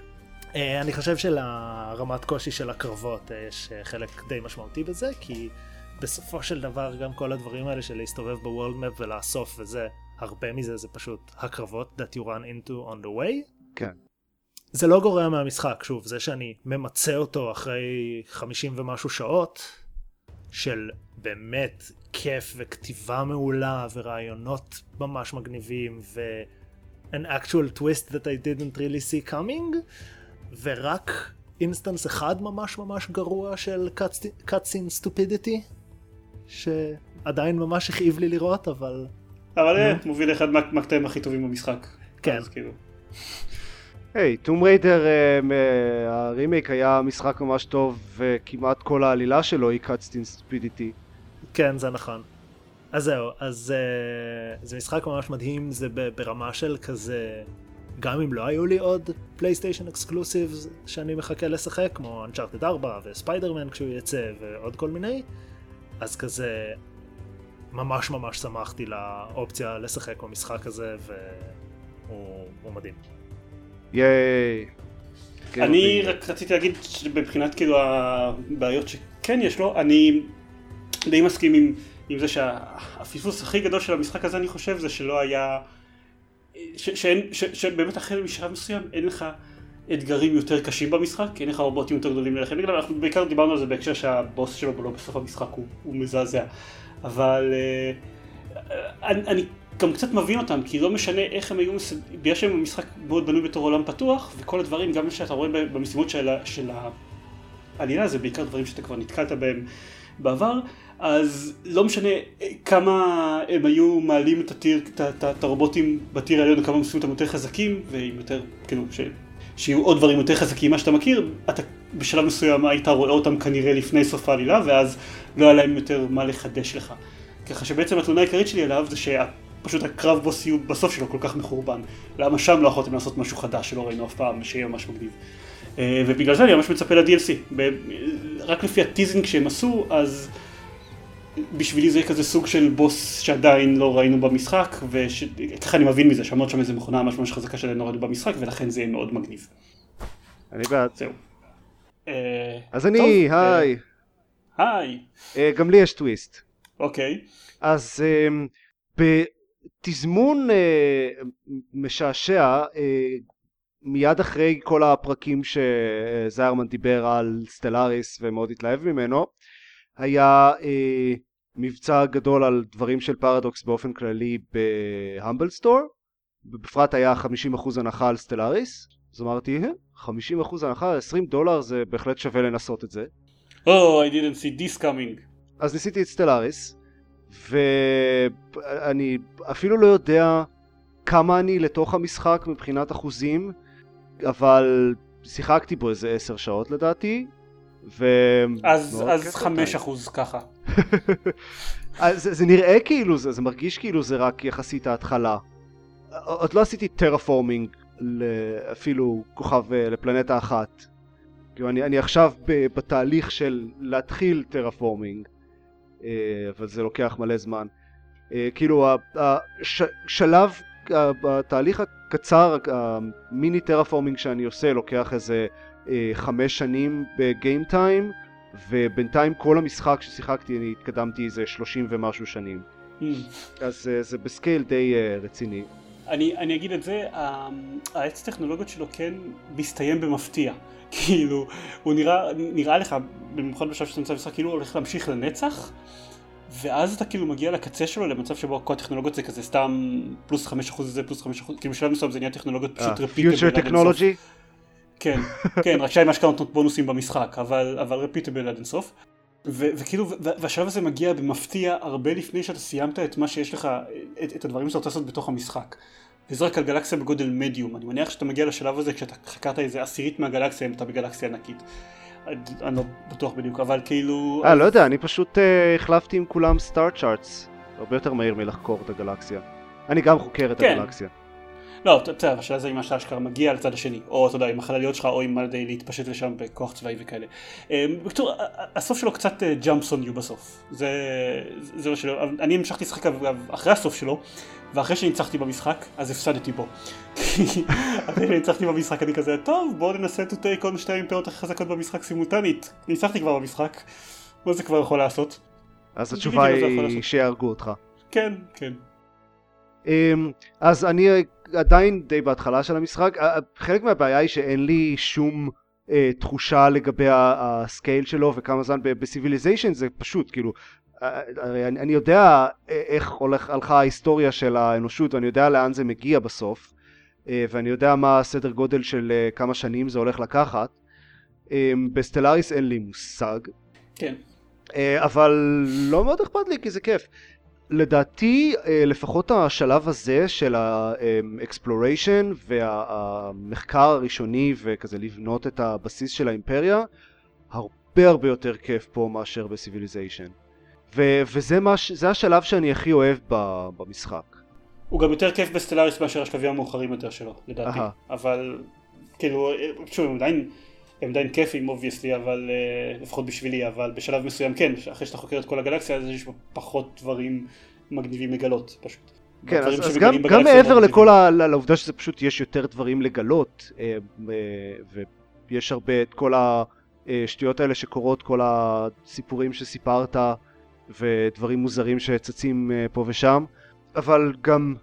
Uh, אני חושב שלרמת קושי של הקרבות uh, יש uh, חלק די משמעותי בזה, כי בסופו של דבר גם כל הדברים האלה של להסתובב בוורלד מפ ולאסוף וזה, הרבה מזה זה פשוט הקרבות that you run into on the way. כן. זה לא גורע מהמשחק, שוב, זה שאני ממצה אותו אחרי 50 ומשהו שעות של באמת כיף וכתיבה מעולה ורעיונות ממש מגניבים ו... an actual twist that I didn't really see coming ורק instance אחד ממש ממש גרוע של cutscene stupidity שעדיין ממש הכאיב לי לראות אבל אבל אה, מוביל אחד מהקטעים הכי טובים במשחק. כן. אז כאילו. היי, טומב ריידר, הרימייק היה משחק ממש טוב וכמעט כל העלילה שלו היא cutscene stupidity. כן, זה נכון. אז זהו, אז uh, זה משחק ממש מדהים, זה ברמה של כזה, גם אם לא היו לי עוד פלייסטיישן exclusives שאני מחכה לשחק, כמו Uncharted 4 וספיידרמן כשהוא יצא ועוד כל מיני, אז כזה ממש ממש שמחתי לאופציה לשחק במשחק הזה והוא מדהים. ייי. אני רק רציתי להגיד שבבחינת כאילו הבעיות שכן יש לו, אני די מסכים עם, עם זה שהפספוס הכי גדול של המשחק הזה אני חושב זה שלא היה, ש, שאין, ש, שבאמת החל משלב מסוים אין לך אתגרים יותר קשים במשחק, אין לך רובוטים יותר גדולים ללכת נגדם, אנחנו בעיקר דיברנו על זה בהקשר שהבוס שלו לא בסוף המשחק הוא, הוא מזעזע, אבל uh, אני, אני גם קצת מבין אותם, כי לא משנה איך הם היו, בגלל שהם במשחק מאוד בנוי בתור עולם פתוח, וכל הדברים, גם שאתה רואה במשימות של, של העלילה, זה בעיקר דברים שאתה כבר נתקלת בהם בעבר, אז לא משנה כמה הם היו מעלים את, הטיר, את, הרובוטים בטיר העליון, כמה הם עושים אותם יותר חזקים, ועם יותר, כאילו, ש, שיהיו עוד דברים יותר חזקים ממה שאתה מכיר, אתה בשלב מסוים היית רואה אותם כנראה לפני סוף העלילה, ואז לא היה להם יותר מה לחדש לך. ככה שבעצם התלונה העיקרית שלי עליו זה שה... פשוט הקרב בוסיות בסוף שלו כל כך מחורבן. למה שם לא יכולתם לעשות משהו חדש שלא ראינו אף פעם, שיהיה ממש מגניב. אה, ובגלל זה אני ממש מצפה ל-DLC. רק לפי הטיזינג שהם עשו, אז בשבילי זה כזה סוג של בוס שעדיין לא ראינו במשחק, וככה אני מבין מזה, שעמוד שם איזה מכונה ממש ממש חזקה שעדיין לא ראינו במשחק, ולכן זה יהיה מאוד מגניב. אני בעד. זהו. אה, אז אני, אה, היי. היי. גם לי יש טוויסט. אוקיי. אז תזמון אה, משעשע אה, מיד אחרי כל הפרקים שזיירמן דיבר על סטלאריס ומאוד התלהב ממנו היה אה, מבצע גדול על דברים של פרדוקס באופן כללי בהאמבל סטור בפרט היה 50% הנחה על סטלאריס אז אמרתי 50% הנחה 20 דולר זה בהחלט שווה לנסות את זה. Oh, I didn't see this coming. אז ניסיתי את סטלאריס ואני אפילו לא יודע כמה אני לתוך המשחק מבחינת אחוזים, אבל שיחקתי בו איזה עשר שעות לדעתי. ו... אז, אז חמש אחוז ככה. אז זה, זה נראה כאילו זה, זה מרגיש כאילו זה רק יחסית ההתחלה. עוד לא עשיתי terraforming אפילו כוכב אה, לפלנטה אחת. כאילו אני, אני עכשיו בתהליך של להתחיל terraforming. אה, אבל זה לוקח מלא זמן. אה, כאילו השלב, התהליך הקצר, המיני terraforming שאני עושה לוקח איזה אה, חמש שנים ב game time ובינתיים כל המשחק ששיחקתי אני התקדמתי איזה שלושים ומשהו שנים. Mm. אז זה בסקייל די רציני. אני, אני אגיד את זה, העץ טכנולוגיות שלו כן מסתיים במפתיע. כאילו, הוא נראה, נראה לך, במיוחד בשלב שאתה נמצא במשחק, כאילו הוא הולך להמשיך לנצח, ואז אתה כאילו מגיע לקצה שלו למצב שבו כל הטכנולוגיות זה כזה סתם פלוס חמש אחוז זה פלוס חמש אחוז, כאילו בשלב מסוים זה נהיה טכנולוגיות פשוט רפיטבל. פיוטר טכנולוגי? כן, כן, רק שם יש כמה בונוסים במשחק, אבל, אבל רפיטבל עד אינסוף. וכאילו, והשלב הזה מגיע במפתיע הרבה לפני שאתה סיימת את מה שיש לך, את, את הדברים שאתה רוצה לעשות בתוך המשחק. וזה רק על גלקסיה בגודל מדיום, אני מניח שאתה מגיע לשלב הזה כשאתה חקרת איזה עשירית מהגלקסיה אם אתה בגלקסיה ענקית. אני לא בטוח בדיוק, אבל כאילו... אה, לא יודע, אני פשוט אה, החלפתי עם כולם סטאר צ'ארטס. הרבה יותר מהיר מלחקור את הגלקסיה. אני גם חוקר את כן. הגלקסיה. לא, בסדר, השאלה זה אם אתה אשכרה מגיע לצד השני, או אתה יודע, עם החלליות שלך, או עם על להתפשט לשם בכוח צבאי וכאלה. אמ, בקיצור, הסוף שלו קצת ג'אמפס און יו בסוף. זה, זה מה שלא, אני המשכתי לשחק אחרי הסוף שלו, ואחרי שניצחתי במשחק, אז הפסדתי בו. אחרי שניצחתי במשחק אני כזה, טוב, בואו ננסה to take on שתי האימפריות הכי חזקות במשחק סימולטנית. ניצחתי כבר במשחק, מה זה כבר יכול לעשות? אז התשובה היא שיהרגו אותך. כן, כן. אמ, אז אני עדיין די בהתחלה של המשחק, חלק מהבעיה היא שאין לי שום אה, תחושה לגבי ה scale שלו וכמה זמן בסיביליזיישן זה פשוט כאילו הרי אני, אני יודע איך הולך, הלכה ההיסטוריה של האנושות ואני יודע לאן זה מגיע בסוף אה, ואני יודע מה הסדר גודל של אה, כמה שנים זה הולך לקחת. אה, בסטלאריס אין לי מושג. כן. אבל לא מאוד אכפת לי כי זה כיף לדעתי לפחות השלב הזה של ה exploration והמחקר הראשוני וכזה לבנות את הבסיס של האימפריה הרבה הרבה יותר כיף פה מאשר בסיביליזיישן ו- וזה מש- השלב שאני הכי אוהב ב- במשחק. הוא גם יותר כיף בסטלאריס מאשר השלבים המאוחרים יותר שלו, לדעתי. Aha. אבל, כאילו, שוב, הם עדיין, הם עדיין כיפים obviously, אבל, uh, לפחות בשבילי, אבל בשלב מסוים כן, אחרי שאתה חוקר את כל הגלקסיה, אז יש פחות דברים מגניבים לגלות, פשוט. כן, אז, אז גם, גם מעבר לכל ה... לעובדה שזה פשוט יש יותר דברים לגלות, אה, אה, ויש הרבה את כל השטויות האלה שקורות, כל הסיפורים שסיפרת, ודברים מוזרים שצצים פה ושם, אבל גם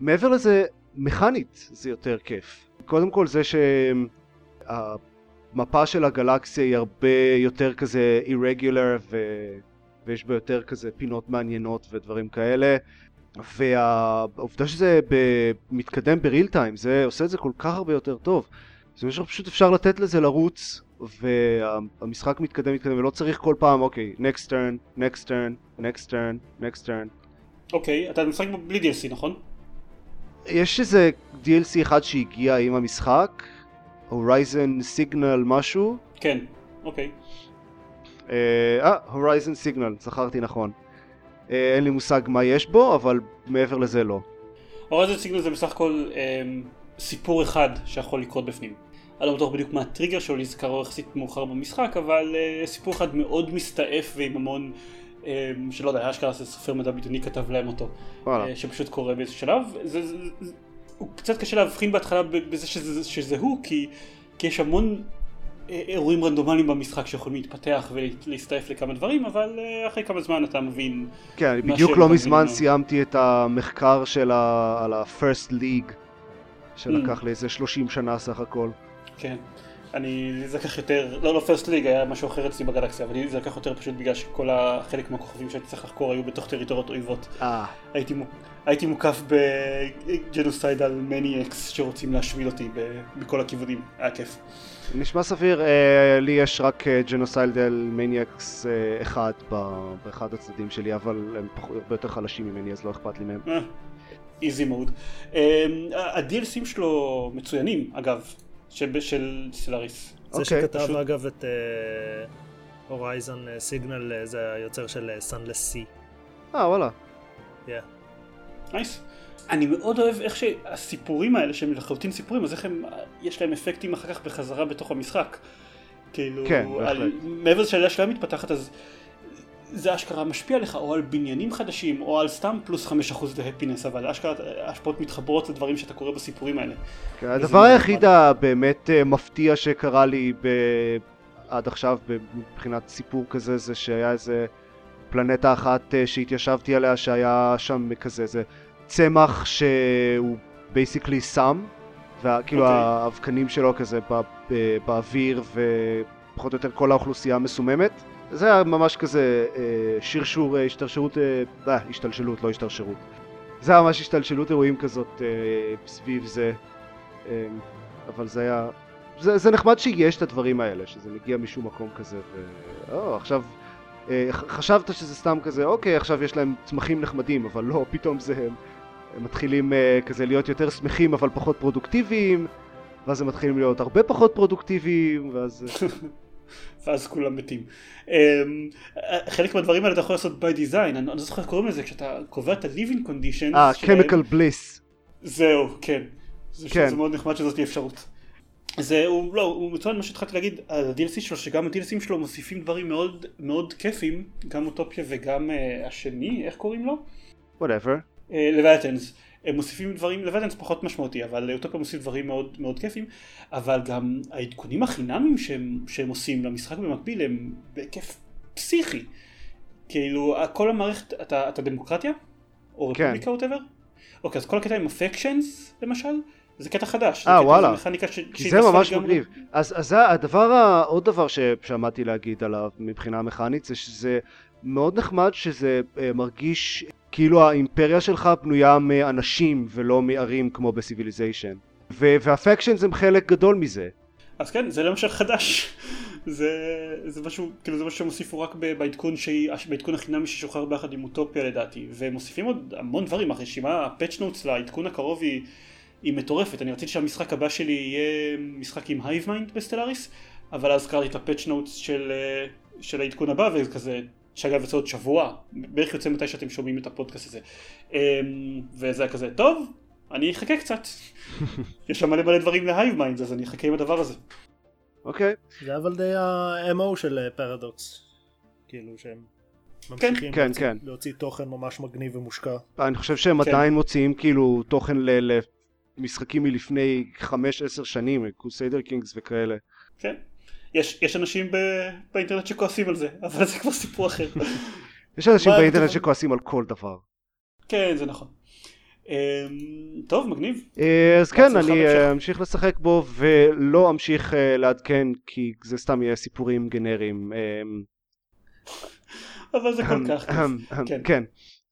מעבר לזה, מכנית זה יותר כיף. קודם כל זה שהמפה של הגלקסיה היא הרבה יותר כזה irregular ו... ויש בה יותר כזה פינות מעניינות ודברים כאלה. והעובדה שזה מתקדם בריל טיים זה עושה את זה כל כך הרבה יותר טוב. זה אומר שפשוט אפשר לתת לזה לרוץ והמשחק מתקדם מתקדם ולא צריך כל פעם אוקיי next turn, next turn, next turn, next turn. אוקיי, אתה משחק בלי DLC נכון? יש איזה DLC אחד שהגיע עם המשחק הורייזן סיגנל משהו? כן, אוקיי. אה, הורייזן סיגנל, זכרתי נכון. אה, אין לי מושג מה יש בו, אבל מעבר לזה לא. הורייזן סיגנל זה בסך הכל אה, סיפור אחד שיכול לקרות בפנים. אני לא בטוח בדיוק מה הטריגר שלו נזכר יחסית מאוחר במשחק, אבל uh, סיפור אחד מאוד מסתעף ועם המון, uh, שלא יודע, אשכרה זה סופר מדע בדיוני כתב להם אותו, uh, שפשוט קורה באיזה שלב. זה, זה, הוא קצת קשה להבחין בהתחלה בזה שזה, שזה הוא, כי, כי יש המון אירועים רנדומליים במשחק שיכולים להתפתח ולהסתעף לכמה דברים, אבל אחרי כמה זמן אתה מבין... כן, בדיוק לא מזמן סיימתי את המחקר של ה... על ה-first league, שלקח mm. לי איזה 30 שנה סך הכל. כן. אני, זה לקח יותר, לא, לא פרסט ליג, היה משהו אחר אצלי בגלקסיה, אבל זה לקח יותר פשוט בגלל שכל החלק מהכוכבים שהייתי צריך לחקור היו בתוך טריטוריות אויבות. אה. הייתי, הייתי מוקף ב genocidal maniacs שרוצים להשמיד אותי בכל הכיוונים, היה כיף. נשמע סביר, אה, לי יש רק genocidal maniacs אחד באחד הצדדים שלי, אבל הם הרבה יותר חלשים ממני אז לא אכפת לי מהם. Easy mode. ה-DLC ים שלו מצוינים אגב, של סטלאריס. זה שכתב פשוט... אגב את הורייזון uh, סיגנל uh, זה היוצר של סאנלס uh, סי. אה וואלה. נייס. אני מאוד אוהב איך שהסיפורים האלה שהם לחלוטין סיפורים אז איך הם יש להם אפקטים אחר כך בחזרה בתוך המשחק. כאילו, כן, בהחלט. מעבר לשאלה שלהם מתפתחת אז זה אשכרה משפיע לך או על בניינים חדשים או על סתם פלוס חמש אחוז והפינס אבל אשכרה ההשפעות מתחברות לדברים שאתה קורא בסיפורים האלה. כן, הדבר היחיד הבאמת אה, מפתיע שקרה לי ב... עד עכשיו מבחינת סיפור כזה זה שהיה איזה פלנטה אחת אה, שהתיישבתי עליה שהיה שם כזה איזה צמח שהוא בייסיקלי סם וכאילו okay. אוקיי. האבקנים שלו כזה בא, באוויר ופחות או יותר כל האוכלוסייה מסוממת זה היה ממש כזה אה, שרשור, אה, השתרשרות, אה, אה, השתלשלות, לא השתרשרות. זה היה ממש השתלשלות אירועים כזאת אה, סביב זה, אה, אבל זה היה... זה, זה נחמד שיש את הדברים האלה, שזה מגיע משום מקום כזה, ו... או, עכשיו... אה, חשבת שזה סתם כזה, אוקיי, עכשיו יש להם צמחים נחמדים, אבל לא, פתאום זה הם, הם מתחילים אה, כזה להיות יותר שמחים אבל פחות פרודוקטיביים, ואז הם מתחילים להיות הרבה פחות פרודוקטיביים, ואז... ואז כולם מתים. אמ, חלק מהדברים האלה אתה יכול לעשות by design, אני לא זוכר איך קוראים לזה, כשאתה קובע את ה-living conditions. אה, chemical bliss. זהו, כן. זה, כן. זה מאוד נחמד שזאת אפשרות. זה, הוא, לא, הוא מצוין מה שהתחלתי להגיד ה-DLC שלו, שגם ה-DLCים שלו מוסיפים דברים מאוד מאוד כיפים, גם אוטופיה וגם uh, השני, איך קוראים לו? whatever. Uh. הם מוסיפים דברים, לוודנס פחות משמעותי, אבל אוטופיה מוסיף דברים מאוד מאוד כיפים, אבל גם העדכונים החינמים שהם, שהם עושים למשחק במקביל הם בהיקף פסיכי. כאילו, כל המערכת, אתה, אתה דמוקרטיה? או כן. רפובליקה whatever? אוקיי, אז כל הקטע עם ה factions, למשל, זה קטע חדש. אה, וואלה. זה ש- כי זה ממש. מגניב. אז, אז זה הדבר, עוד דבר ש- שעמדתי להגיד עליו מבחינה מכנית, זה שזה מאוד נחמד שזה אה, מרגיש כאילו האימפריה שלך בנויה מאנשים ולא מערים כמו בסיביליזיישן. וה factions הם חלק גדול מזה. אז כן, זה למשל חדש. זה, זה משהו, כאילו זה משהו שהם הוסיפו רק בעדכון, שהיא, בעדכון החינמי ששוחרר ביחד עם אוטופיה לדעתי, והם מוסיפים עוד המון דברים, הרשימה, ה patch notes לעדכון הקרוב היא, היא מטורפת, אני רציתי שהמשחק הבא שלי יהיה משחק עם hive mind ב Stellaris, אבל אז קראתי את ה patch notes של, אה, של העדכון הבא, וזה כזה, שאגב יוצא עוד שבוע, בערך יוצא מתי שאתם שומעים את הפודקאסט הזה, אמ, וזה היה כזה, טוב, אני אחכה קצת, יש שם מלא מלא דברים ל hive mind, אז אני אחכה עם הדבר הזה. אוקיי? זה אבל די ה-MO של אה, פרדוקס. כאילו שהם ממשיכים כן, להוציא- כן. להוציא תוכן ממש מגניב ומושקע. אני חושב שהם כן. עדיין מוציאים כאילו תוכן ל- למשחקים מלפני 5-10 שנים, קוסיידר קינגס וכאלה. כן. יש, יש אנשים ב, באינטרנט שכועסים על זה, אבל זה כבר סיפור אחר. יש אנשים באינטרנט שכועסים על כל דבר. כן, זה נכון. אמ, טוב, מגניב. אה, אז כן, אני. אה, אמשיך לשחק בו ולא אמשיך אה, לעדכן כי זה סתם יהיה סיפורים גנריים. אה, אבל זה כל כך כן. כן.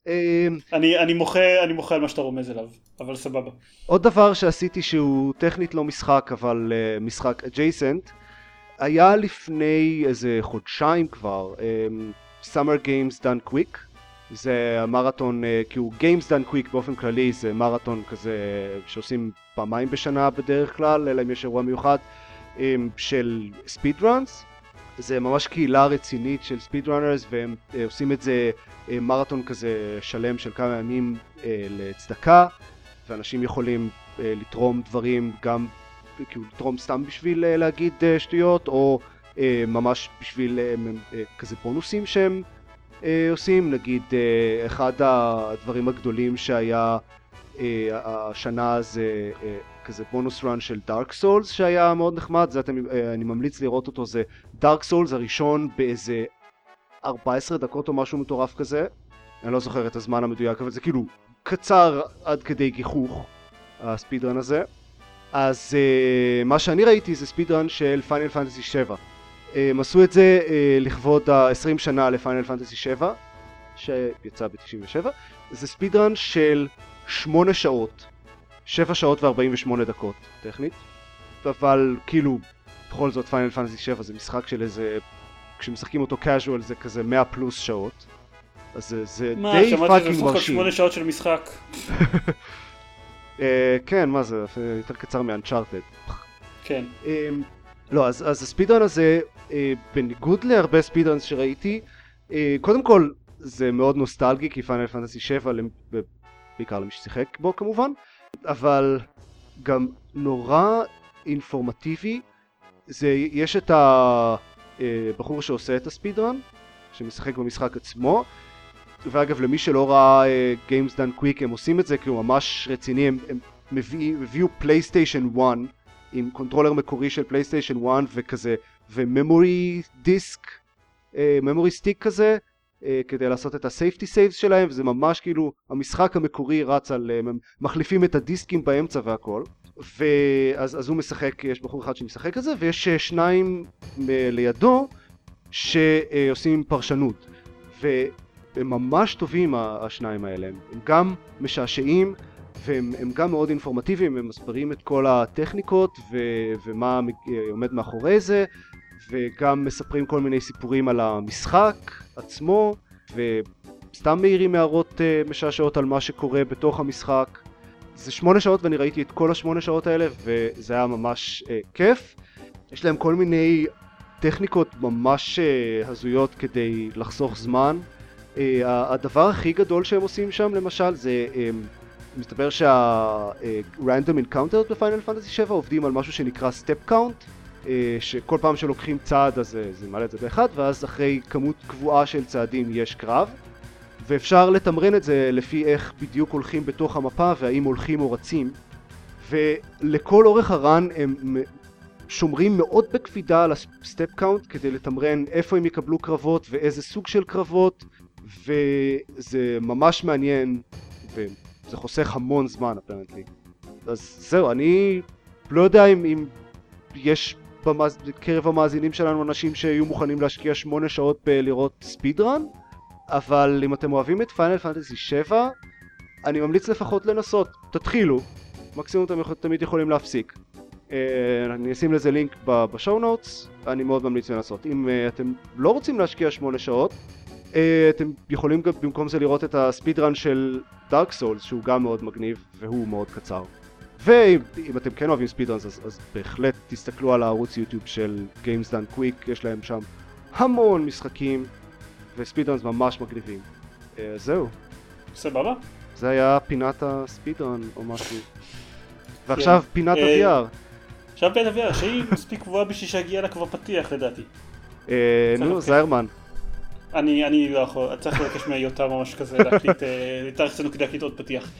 אה, אני, מוחה, על מה שאתה רומז אליו, אבל סבבה. עוד דבר שעשיתי שהוא טכנית לא משחק אבל משחק adjacent היה לפני איזה חודשיים כבר um, Summer Games Done Quick. זה המרתון, uh, כי הוא Games Done Quick באופן כללי זה מרתון כזה שעושים פעמיים בשנה בדרך כלל אלא אם יש אירוע מיוחד um, של ספיד ראנס זה ממש קהילה רצינית של ספיד ראנרס והם uh, עושים את זה uh, מרתון כזה שלם של כמה ימים לצדקה ואנשים יכולים אה, לתרום דברים גם כאילו לתרום סתם בשביל אה, להגיד אה, שטויות או אה, ממש בשביל כזה בונוסים שהם עושים. נגיד אחד הדברים הגדולים שהיה השנה זה כזה bonus run של Dark Souls שהיה מאוד נחמד. זה אתם, אני ממליץ לראות אותו זה Dark Souls הראשון באיזה 14 דקות או משהו מטורף כזה. אני לא זוכר את הזמן המדויק אבל זה כאילו קצר עד כדי גיחוך ה speedrun הזה אז uh, מה שאני ראיתי זה speedrun של Final Fantasy 7 uh, הם עשו את זה uh, לכבוד ה-20 שנה ל Final Fantasy 7 שיצא ב-97 זה speedrun של 8 שעות 7 שעות ו-48 דקות טכנית. אבל כאילו בכל זאת Final Fantasy 7 זה משחק של איזה כשמשחקים אותו casual זה כזה 100 פלוס שעות. אז זה, זה מה, די שמעתי שזה fucking בסך הכל מרשים. שמונה שעות של משחק. אה, כן, מה זה, יותר קצר מ Uncharted. כן. לא, אז, אז ה speedrun הזה, אה, בניגוד להרבה speedruns שראיתי, אה, קודם כל זה מאוד נוסטלגי, כי Final Fantasy 7, למ- ב- בעיקר למי ששיחק בו כמובן, אבל גם נורא אינפורמטיבי. זה, יש את הבחור שעושה את ה speedrun, שמשחק במשחק עצמו, ואגב למי שלא ראה uh, Games Done Quick הם עושים את זה כי הוא ממש רציני הם, הם מביאים, הביאו PlayStation 1 עם controller מקורי של PlayStation 1 וכזה ו memory disk memory stick כזה uh, כדי לעשות את ה safety saves שלהם וזה ממש כאילו המשחק המקורי רץ על הם מחליפים את הדיסקים באמצע והכל. ואז אז הוא משחק יש בחור אחד שמשחק את זה ויש שניים לידו שעושים פרשנות. ו... הם ממש טובים השניים האלה, הם גם משעשעים והם הם גם מאוד אינפורמטיביים, הם מסבירים את כל הטכניקות ו- ומה עומד מאחורי זה וגם מספרים כל מיני סיפורים על המשחק עצמו וסתם מעירים הערות uh, משעשעות על מה שקורה בתוך המשחק. זה שמונה שעות ואני ראיתי את כל השמונה שעות האלה וזה היה ממש uh, כיף. יש להם כל מיני טכניקות ממש uh, הזויות כדי לחסוך זמן. Uh, הדבר הכי גדול שהם עושים שם למשל זה um, מסתבר שה-random encounters ב Final Fantasy 7 עובדים על משהו שנקרא step count uh, שכל פעם שלוקחים צעד אז uh, זה מעלה את זה באחד ואז אחרי כמות קבועה של צעדים יש קרב. ואפשר לתמרן את זה לפי איך בדיוק הולכים בתוך המפה והאם הולכים או רצים. ולכל אורך ה run הם שומרים מאוד בקפידה על ה step count כדי לתמרן איפה הם יקבלו קרבות ואיזה סוג של קרבות וזה ממש מעניין זה חוסך המון זמן apparently. אז זהו, אני לא יודע אם, אם יש במאז... בקרב המאזינים שלנו אנשים שיהיו מוכנים להשקיע שמונה שעות בלראות speedrun, אבל אם אתם אוהבים את Final Fantasy 7, אני ממליץ לפחות לנסות, תתחילו, מקסימום אתם יכול, תמיד יכולים להפסיק. Uh, אני אשים לזה לינק ב show notes, אני מאוד ממליץ לנסות. אם uh, אתם לא רוצים להשקיע שמונה שעות, אתם יכולים גם במקום זה לראות את הספיד רן של דארק סולס, שהוא גם מאוד מגניב, והוא מאוד קצר. ואם אתם כן אוהבים ספידרנס אז, אז בהחלט תסתכלו על הערוץ יוטיוב של Games Done Quick, יש להם שם המון משחקים וספידרנס ממש מגניבים. Uh, זהו. סבבה. זה היה פינת הספידרן או משהו. ועכשיו כן. פינת אה, ה-VR. עכשיו פינת ה-VR, שהיא מספיק גבוהה בשביל שיגיע לה כבר פתיח לדעתי. אה, נו, זיירמן. אני, אני לא יכול, צריך לבקש מהיותה ממש כזה להקליט, לתארך אצלנו כדי להקליט עוד פתיח.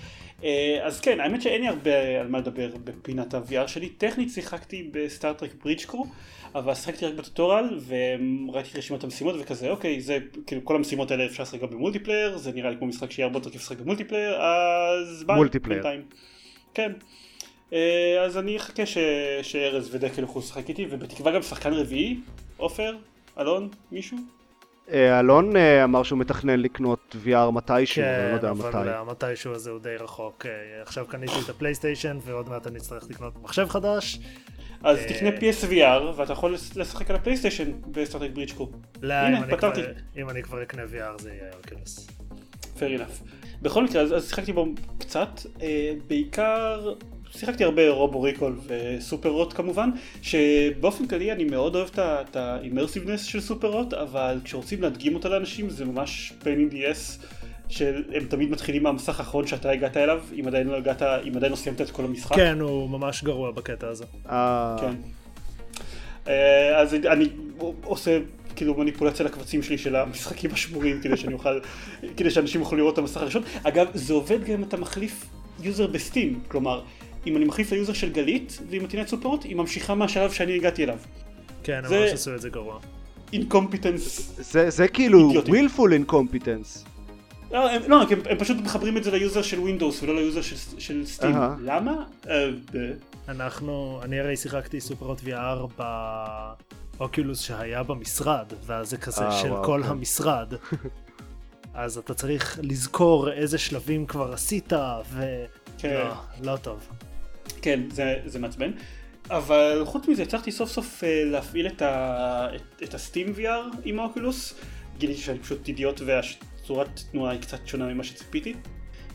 אה, אז כן, האמת שאין לי הרבה על מה לדבר בפינת ה-VR שלי. טכנית שיחקתי ב Star Trek Bridge Crew, אבל שיחקתי רק ב tutorial, וראיתי רשימת המשימות וכזה, אוקיי, זה, כאילו כל המשימות האלה אפשר לשחק גם ב multiplayer, זה נראה לי כמו משחק שיהיה הרבה יותר כיף לשחק ב multiplayer, אז ביי, multiplayer. כן. אה, אז אני אחכה שארז ודקל יוכלו לשחק איתי, ובתקווה גם שחקן רביעי, עופר, אלון, מישהו? אה, אלון אה, אמר שהוא מתכנן לקנות VR מתישהו, כן, אני לא יודע מתי. כן, אבל המתישהו הזה הוא די רחוק. אה, עכשיו קניתי את ה PlayStation ועוד מעט אני אצטרך לקנות מחשב חדש. אז תקנה PSVR ואתה יכול לשחק על הפלייסטיישן בסטארטק ברידג'קו. לא, אם אני כבר אקנה VR זה יהיה ארקנס. fair enough. בכל מקרה, אז שיחקתי בו קצת, בעיקר שיחקתי הרבה רובו ריקול וסופר רוט כמובן, שבאופן כללי אני מאוד אוהב את האימרסיבנס של סופר רוט, אבל כשרוצים להדגים אותה לאנשים זה ממש pain in the ass, שהם תמיד מתחילים מהמסך האחרון שאתה הגעת אליו, אם עדיין לא הגעת, אם עדיין לא סיימת את כל המשחק. כן, הוא ממש גרוע בקטע הזה. אה. כן. אה, אז אני עושה כאילו מניפולציה לקבצים שלי של המשחקים השמורים כדי שאני אוכל, כדי שאנשים יוכלו לראות את המסך הראשון. אגב, זה עובד גם אם אתה מחליף user ב Steam, כלומר, אם אני מחליף ל user של גלית והיא מתניעה Superhot, היא ממשיכה מהשלב שאני הגעתי אליו. כן, הם ממש עשו את זה גרוע. incompetence. זה, זה כאילו willful incompetence. לא, הם, לא הם, הם פשוט מחברים את זה ל user של Windows ולא ל user של, של Steam. Uh-huh. למה? Uh, אנחנו, אני הרי שיחקתי Superhot VR ב Oculus שהיה במשרד, ואז זה כזה uh, של וואו, כל כן. המשרד. אז אתה צריך לזכור איזה שלבים כבר עשית, ו... כן. לא, לא טוב. כן, זה, זה מעצבן. אבל חוץ מזה הצלחתי סוף סוף אה, להפעיל את, ה, את, את הסטים VR עם האוקולוס. גיליתי שאני פשוט אידיוט והצורת תנועה היא קצת שונה ממה שציפיתי.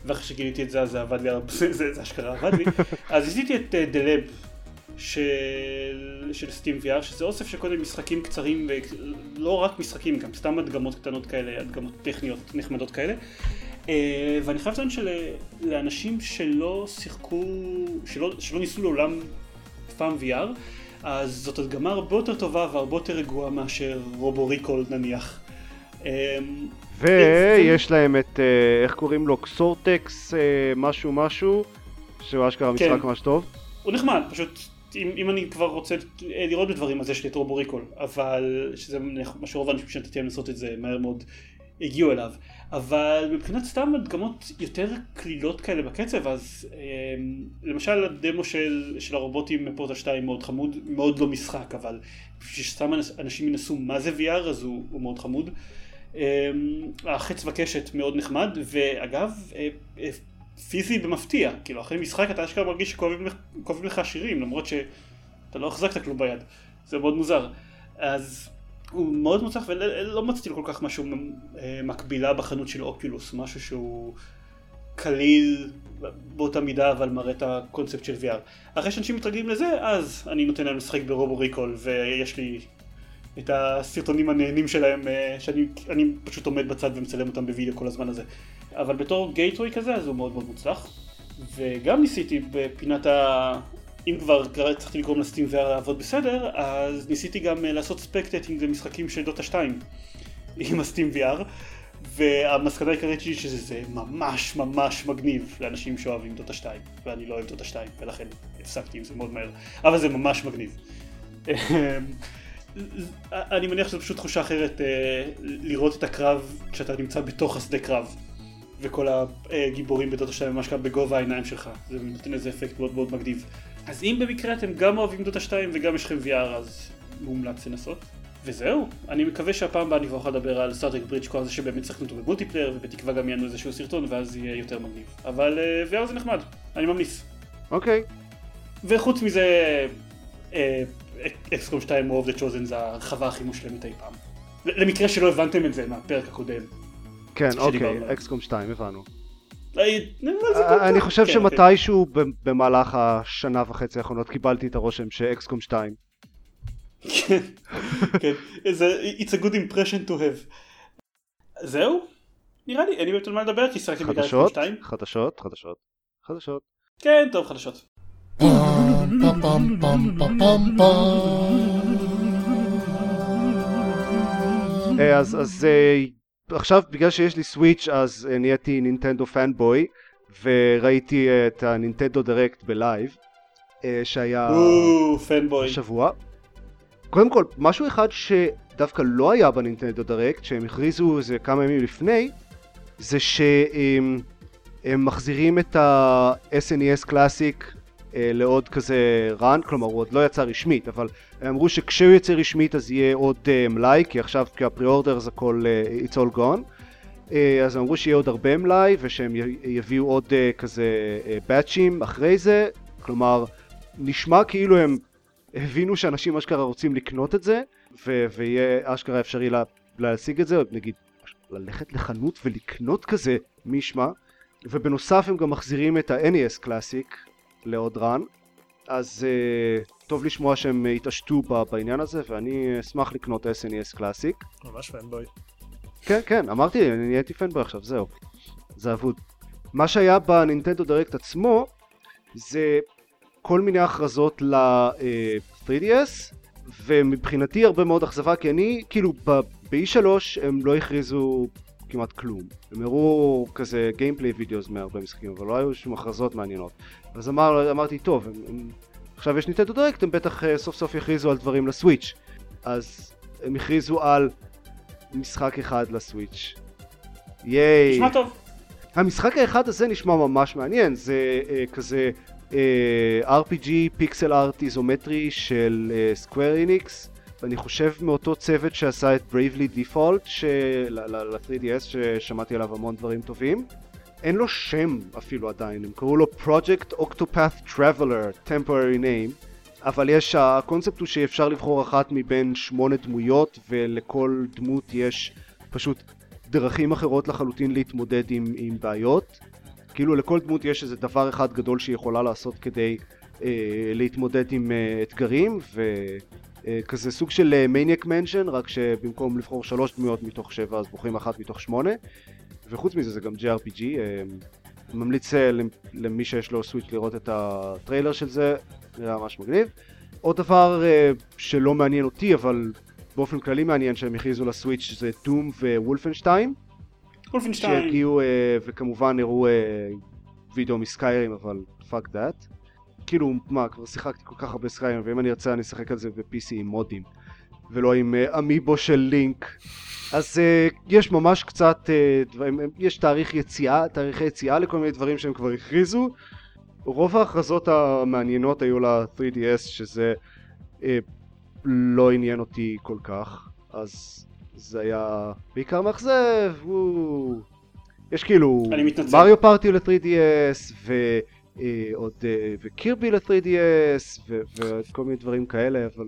ואחרי שגיליתי את זה אז זה עבד לי, זה, זה, זה אשכרה עבד לי. אז עשיתי את uh, The Lab של, של סטים VR, שזה אוסף של קודם משחקים קצרים, ולא רק משחקים, גם סתם הדגמות קטנות כאלה, הדגמות טכניות נחמדות כאלה. אה, ואני חייב לציין שלאנשים שלא שיחקו, שלא, שלא ניסו לעולם פעם VR, אז זאת הדגמה הרבה יותר טובה והרבה יותר רגועה מאשר רובו ריקול נניח. אה, ויש להם את, אה, איך קוראים לו, קסורטקס משהו משהו, שהוא אשכרה משחק כן. ממש טוב. הוא נחמד, פשוט אם, אם אני כבר רוצה לראות בדברים אז יש לי את רובו ריקול, אבל שזה מה שרוב האנשים שנתתי להם לעשות את זה מהר מאוד הגיעו אליו. אבל מבחינת סתם הדגמות יותר קלילות כאלה בקצב, אז אה, למשל הדמו של, של הרובוטים מפורטל 2 מאוד חמוד, מאוד לא משחק, אבל בשביל שסתם אנשים ינסו מה זה VR אז הוא, הוא מאוד חמוד. אה, החץ וקשת מאוד נחמד, ואגב, אה, אה, פיזי במפתיע, כאילו אחרי משחק אתה אשכרה מרגיש שכואבים לך שירים, למרות שאתה לא החזקת כלום ביד, זה מאוד מוזר. אז הוא מאוד מוצלח ולא מצאתי לו כל כך משהו אה, מקבילה בחנות של אוקולוס, משהו שהוא קליל באותה מידה אבל מראה את הקונספט של VR. אחרי שאנשים מתרגלים לזה אז אני נותן להם לשחק ברובו ריקול ויש לי את הסרטונים הנהנים שלהם אה, שאני פשוט עומד בצד ומצלם אותם בווידאו כל הזמן הזה. אבל בתור גייטווי כזה אז הוא מאוד מאוד מוצלח. וגם ניסיתי בפינת ה... אם כבר הצלחתי לגרום לסטים VR לעבוד בסדר, אז ניסיתי גם אה, לעשות ספקטטינג למשחקים של דוטה 2 עם הסטים VR, והמסקנה העיקרית שלי שזה ממש ממש מגניב לאנשים שאוהבים דוטה 2, ואני לא אוהב דוטה 2, ולכן הפסקתי עם זה מאוד מהר, אבל זה ממש מגניב. אני מניח שזו פשוט תחושה אחרת אה, לראות את הקרב כשאתה נמצא בתוך השדה קרב. וכל הגיבורים בדוטה 2 ממש כאן בגובה העיניים שלך, זה נותן איזה אפקט מאוד מאוד מגניב. אז אם במקרה אתם גם אוהבים דוטה 2 וגם יש לכם VR אז מומלץ לנסות. וזהו, אני מקווה שהפעם הבאה אני כבר יכול לדבר על סטארטק ברידג' כל זה שבאמת שחקנו אותו במולטיפלייר ובתקווה גם יענו איזשהו סרטון ואז יהיה יותר מגניב. אבל uh, VR זה נחמד, אני ממליץ. אוקיי. וחוץ מזה, אקסקום 2 הוא of the chosen זה הרחבה הכי מושלמת אי פעם. למקרה שלא הבנתם את זה מהפרק הקודם. כן, אוקיי. אקסקום 2, הבנו. אני חושב כן, שמתישהו ב- במהלך השנה וחצי האחרונות קיבלתי את הרושם שאקסקום 2. כן, כן, זה- it's a good impression to have. זהו? נראה לי, אין לי באמת על מה לדבר כי שחקתי בגלל חדשות, 2. חדשות, חדשות, חדשות. כן, טוב, חדשות. אז, עכשיו בגלל שיש לי Switch אז אה, נהייתי Nintendo fanboy וראיתי אה, את ה Nintendo Direct ב live אה, שהיה. השבוע. קודם כל, משהו אחד שדווקא לא היה ב Nintendo Direct, שהם הכריזו איזה כמה ימים לפני, זה שהם הם מחזירים את ה-SNES קלאסיק אה, לעוד כזה run, כלומר הוא עוד לא יצא רשמית, אבל הם אמרו שכשהוא יצא רשמית אז יהיה עוד אה, מלאי, כי עכשיו כהפרי-אורדר זה הכל אה, it's all gone. אה, אז אמרו שיהיה עוד הרבה מלאי ושהם יביאו עוד אה, כזה באצ'ים אחרי זה, כלומר נשמע כאילו הם הבינו שאנשים אשכרה רוצים לקנות את זה ו- ויהיה אשכרה אפשרי לה- להשיג את זה, נגיד ללכת לחנות ולקנות כזה מי ישמע ובנוסף הם גם מחזירים את ה-NES קלאסיק לעוד רן אז uh, טוב לשמוע שהם התעשתו בעניין הזה ואני אשמח לקנות SNES קלאסיק ממש פנבוי. כן, כן, אמרתי, אני נהייתי פנבוי עכשיו, זהו. זה אבוד. מה שהיה בנינטנדו דירקט עצמו, זה כל מיני הכרזות ל-3DS, ומבחינתי הרבה מאוד אכזבה, כי אני, כאילו, ב-E3 הם לא הכריזו כמעט כלום. הם הראו כזה gameplay videos מהרבה משחקים, אבל לא היו שום הכרזות מעניינות. אז אמר, אמרתי, טוב, הם, הם, עכשיו יש Nintendo Direct, הם בטח אה, סוף סוף יכריזו על דברים ל Switch. אז הם הכריזו על משחק אחד ל Switch. ייי. נשמע טוב. המשחק האחד הזה נשמע ממש מעניין, זה אה, כזה אה, RPG פיקסל ארט איזומטרי של סקוויר איניקס, ואני חושב מאותו צוות שעשה את Bravely Default ל-3DS ששמעתי עליו המון דברים טובים. אין לו שם אפילו עדיין, הם קראו לו Project Octopath Traveler, temporary name, אבל יש, הקונספט הוא שאפשר לבחור אחת מבין שמונה דמויות ולכל דמות יש פשוט דרכים אחרות לחלוטין להתמודד עם, עם בעיות. כאילו לכל דמות יש איזה דבר אחד גדול שהיא יכולה לעשות כדי אה, להתמודד עם אה, אתגרים וכזה סוג של מניאק מנשן רק שבמקום לבחור שלוש דמויות מתוך שבע אז בוחרים אחת מתוך שמונה. וחוץ מזה זה גם JRPG אה, ממליץ אה, למי שיש לו סוויץ' לראות את הטריילר של זה נראה ממש מגניב. עוד דבר אה, שלא מעניין אותי אבל באופן כללי מעניין שהם הכריזו ל Switch זה Doom ו Wolfenstein Wolfenstein. שהגיעו אה, וכמובן הראו אה, וידאו מ Skyrim אבל fuck that כאילו מה כבר שיחקתי כל כך הרבה Skyrim ואם אני ארצה אני אשחק על זה ב-PC עם מודים ולא עם אה, amiibo של לינק אז אה, יש ממש קצת אה, דברים, יש תאריך יציאה, תאריכי יציאה לכל מיני דברים שהם כבר הכריזו רוב ההכרזות המעניינות היו ל-3DS שזה אה, לא עניין אותי כל כך אז זה היה בעיקר מאכזב וואו. יש כאילו. מריו פארטי ל-3DS ועוד אה, וקירבי ל-3DS ו- וכל מיני דברים כאלה אבל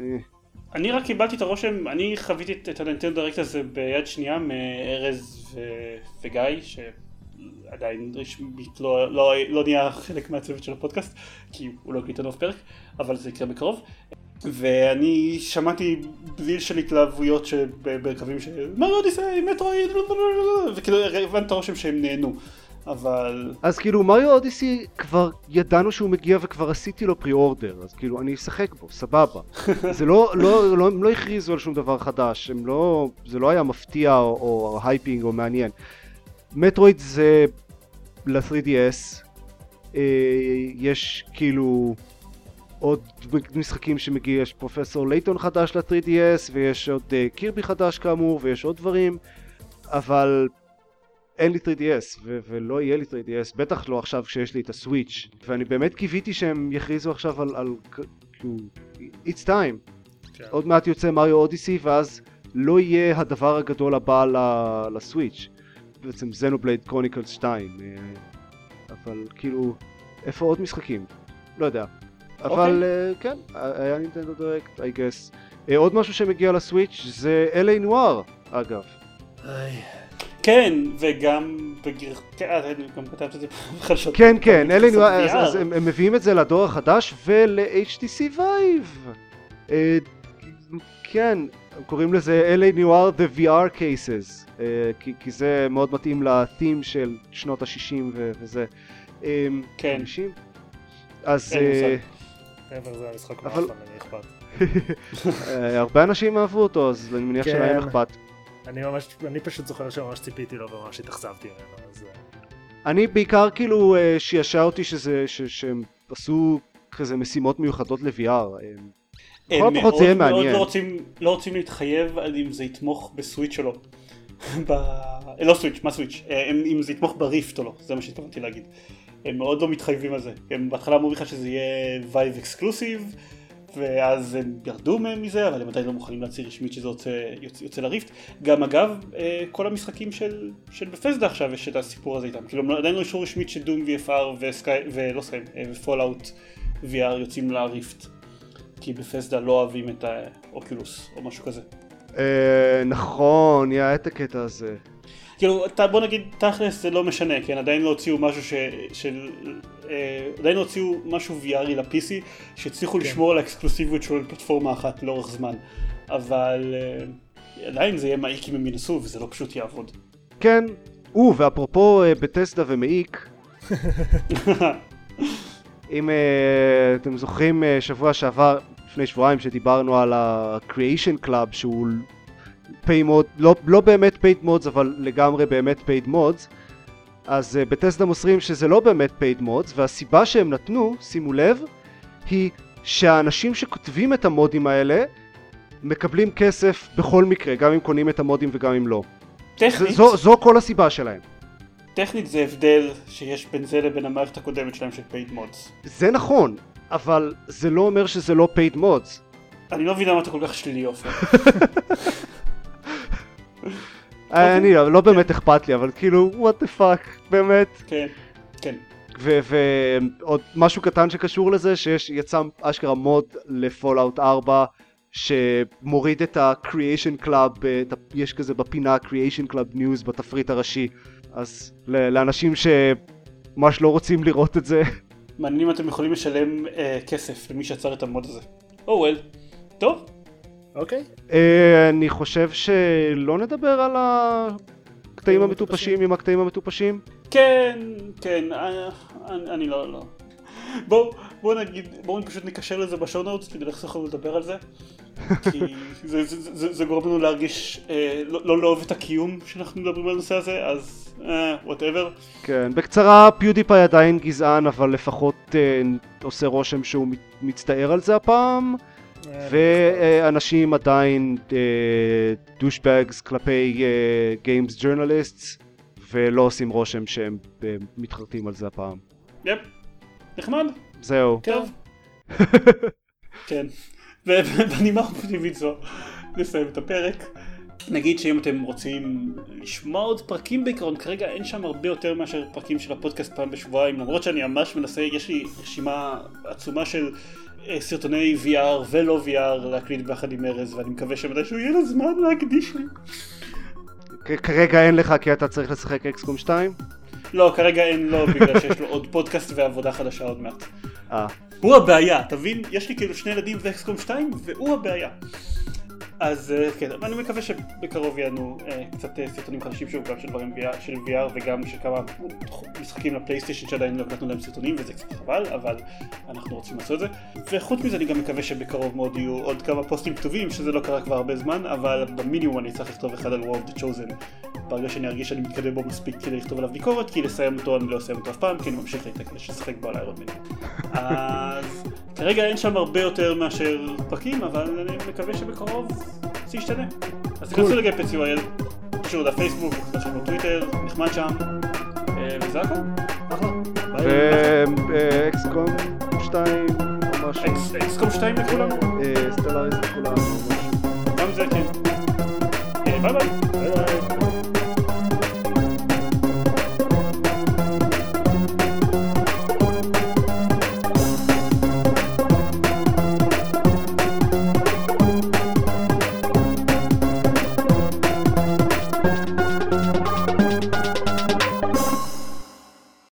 אה, אני רק קיבלתי את הרושם, אני חוויתי את- הנינטנדו דירקט הזה ביד שנייה מארז ו- וגיא, שעדיין רשמית לא, לא, לא נהיה חלק מהצוות של הפודקאסט, כי הוא לא הקליט אף פרק, אבל זה יקרה בקרוב. ואני שמעתי בליל של התלהבויות שבקווים של Mario Odyssey, Metroid, וכאילו הבנת הרושם שהם נהנו. אבל אז כאילו Mario Odyssey כבר ידענו שהוא מגיע וכבר עשיתי לו pre-order אז כאילו אני אשחק בו סבבה. זה לא, לא, לא, הם לא הכריזו על שום דבר חדש הם לא, זה לא היה מפתיע או, או hyping או מעניין. Metroid זה ל-3DS אה, יש כאילו עוד משחקים שמגיע, יש פרופסור לייטון חדש ל-3DS ויש עוד אה, קירבי חדש כאמור ויש עוד דברים אבל אין לי 3DS ו- ולא יהיה לי 3DS, בטח לא עכשיו כשיש לי את הסוויץ' ואני באמת קיוויתי שהם יכריזו עכשיו על, על כאילו, it's time, כן. עוד מעט יוצא מריו אודיסי ואז לא יהיה הדבר הגדול הבא ל- לסוויץ', בעצם Xenoblade Chronicles 2, אה, אבל כאילו, איפה עוד משחקים? לא יודע. אבל uh, כן, היה Nintendo Direct, I guess. Uh, עוד משהו שמגיע ל Switch זה LA Noire, אגב. איי, כן, וגם בגר... כן, אה, גם כתבת את זה בחדשות. כן, כן, בקבוצת אז. הם, מביאים את זה לדור החדש ול-HTC Vive. Uh, כן, הם קוראים לזה LA נואר The VR Cases, uh, כי, כי זה מאוד מתאים לתים של שנות ה-60 ו- וזה. Um, כן. 50? אז אין מושג. אה, מעבר זה המשחק אבל- אכפת. אה, הרבה אנשים אהבו אותו, אז אני מניח כן. שלהם אכפת. אני ממש, אני פשוט זוכר שממש ציפיתי לו וממש התאכזבתי ממנו, אז... אה, אני בעיקר כאילו אה, שישע אותי שזה, ש- שהם עשו כזה משימות מיוחדות ל-VR. אה, הם הפחות מאוד זה יהיה מאוד. לא רוצים, לא רוצים להתחייב על אם זה יתמוך ב Switch או לא. ב... לא Switch, מה Switch? הם- אם זה יתמוך ב Rift או לא, זה מה שהתכוונתי להגיד. הם מאוד לא מתחייבים על זה. הם בהתחלה אמרו לך שזה יהיה Vive exclusive, ואז הם ירדו מזה, אבל הם עדיין לא מוכנים להצהיר רשמית שזה יוצא, יוצא, יוצא ל Rift. גם אגב, אה, כל המשחקים של, של Bethesda עכשיו יש את הסיפור הזה איתם. כאילו לא- עדיין לא אישור רשמית ש Doom VFR ו Sky, ולא Sky, אה, ו Fallout VR יוצאים לריפט. כי בפסדה לא אוהבים את האוקולוס או משהו כזה. אה, נכון, יא, את הקטע הזה. כאילו, אתה, בוא נגיד, תכלס זה לא משנה, כן, עדיין לא הוציאו משהו ש... של... אה, עדיין לא הוציאו משהו VRי ל-PC שהצליחו כן. לשמור על האקסקלוסיביות שלו לפלטפורמה אחת לאורך זמן. אבל אה, עדיין זה יהיה מעיק אם הם ינסו וזה לא פשוט יעבוד. כן, או, ואפרופו אה, בטסדה ומעיק, אם אה, אתם זוכרים אה, שבוע שעבר, לפני שבועיים, שדיברנו על ה-Creation Club שהוא mod, לא, לא באמת paid mods אבל לגמרי באמת paid mods אז uh, בטסדה מוסרים שזה לא באמת paid mods והסיבה שהם נתנו, שימו לב, היא שהאנשים שכותבים את המודים האלה מקבלים כסף בכל מקרה, גם אם קונים את המודים וגם אם לא. טכנית, זו, זו כל הסיבה שלהם. טכנית זה הבדל שיש בין זה לבין המערכת הקודמת שלהם של פייד מודס. זה נכון, אבל זה לא אומר שזה לא paid mods. אני לא מבין למה אתה כל כך שלילי עופר. אה, אני לא באמת אכפת לי, אבל כאילו, what the fuck, באמת. כן, כן. ועוד משהו קטן שקשור לזה, שיש, יצא אשכרה מוד לפולאאוט 4, שמוריד את ה-Creation Club, יש כזה בפינה Creation Club News בתפריט הראשי. אז לאנשים שממש לא רוצים לראות את זה, מעניין אם אתם יכולים לשלם אה, כסף למי שיצר את המוד הזה. או oh וול. טוב, אוקיי, אה, אני חושב שלא נדבר על הקטעים המטופשים עם הקטעים המטופשים. כן, כן, אה, אני, אני לא, לא. בואו בוא נגיד, בואו פשוט נקשר לזה ב show notes כדי לחסוך לנו לדבר על זה. כי זה, זה, זה, זה גורם לנו להרגיש, אה, לא, לא לאהוב את הקיום שאנחנו מדברים על הנושא הזה, אז whatever. כן, בקצרה, PewDiePie עדיין גזען, אבל לפחות אה, עושה רושם שהוא מצטער על זה הפעם, אה, ואנשים עדיין douchebags כלפי games journalists, ולא עושים רושם שהם אה, מתחרטים על זה הפעם. יפ, נחמד, זהו. טוב. כן, ובנימה אופטימית זו נסיים את הפרק. נגיד שאם אתם רוצים לשמוע עוד פרקים בעיקרון, כרגע אין שם הרבה יותר מאשר פרקים של הפודקאסט פעם בשבועיים, למרות שאני ממש מנסה, יש לי רשימה עצומה של אה, סרטוני VR ולא VR להקליט ביחד עם ארז, ואני מקווה שמתישהו יהיה לו זמן להקדיש לי. כרגע אין לך כי אתה צריך לשחק אקסקום 2? לא, כרגע אין לו, בגלל שיש לו עוד פודקאסט ועבודה חדשה עוד מעט. אה, הוא הבעיה, תבין? יש לי כאילו שני ילדים ואקסקום 2 והוא הבעיה. אז אה, כן, אבל אני מקווה שבקרוב יענו אה, קצת אה, סרטונים חדשים שוב, גם של דברים של VR וגם של כמה משחקים לפלייסטיישן שעדיין לא הקלטנו להם סרטונים וזה קצת חבל, אבל אנחנו רוצים לעשות את זה. וחוץ מזה אני גם מקווה שבקרוב מאוד יהיו עוד כמה פוסטים כתובים, שזה לא קרה כבר הרבה זמן, אבל במינימום אני צריך לכתוב אחד על of the Chosen. ברגע שאני ארגיש שאני מתקדם בו מספיק כדי לכתוב עליו ביקורת, כי לסיים אותו אני לא אסיים אותו אף פעם, כי אני ממשיך לשחק בו על איירון מן. אז כרגע אין שם הרבה יותר מאשר פרקים, אבל אני מקווה שבקרוב חצי ישתנה. אז תיכנסו לגפץ UIL, יש לנו פייסבוק, יש לנו נחמד שם, אה, וזה הכל, אחלה. ואקסקום אה, 2 או משהו. אקסקום 2 לכולם? אה, סטלאריס לכולם. גם זה כן. ביי ביי.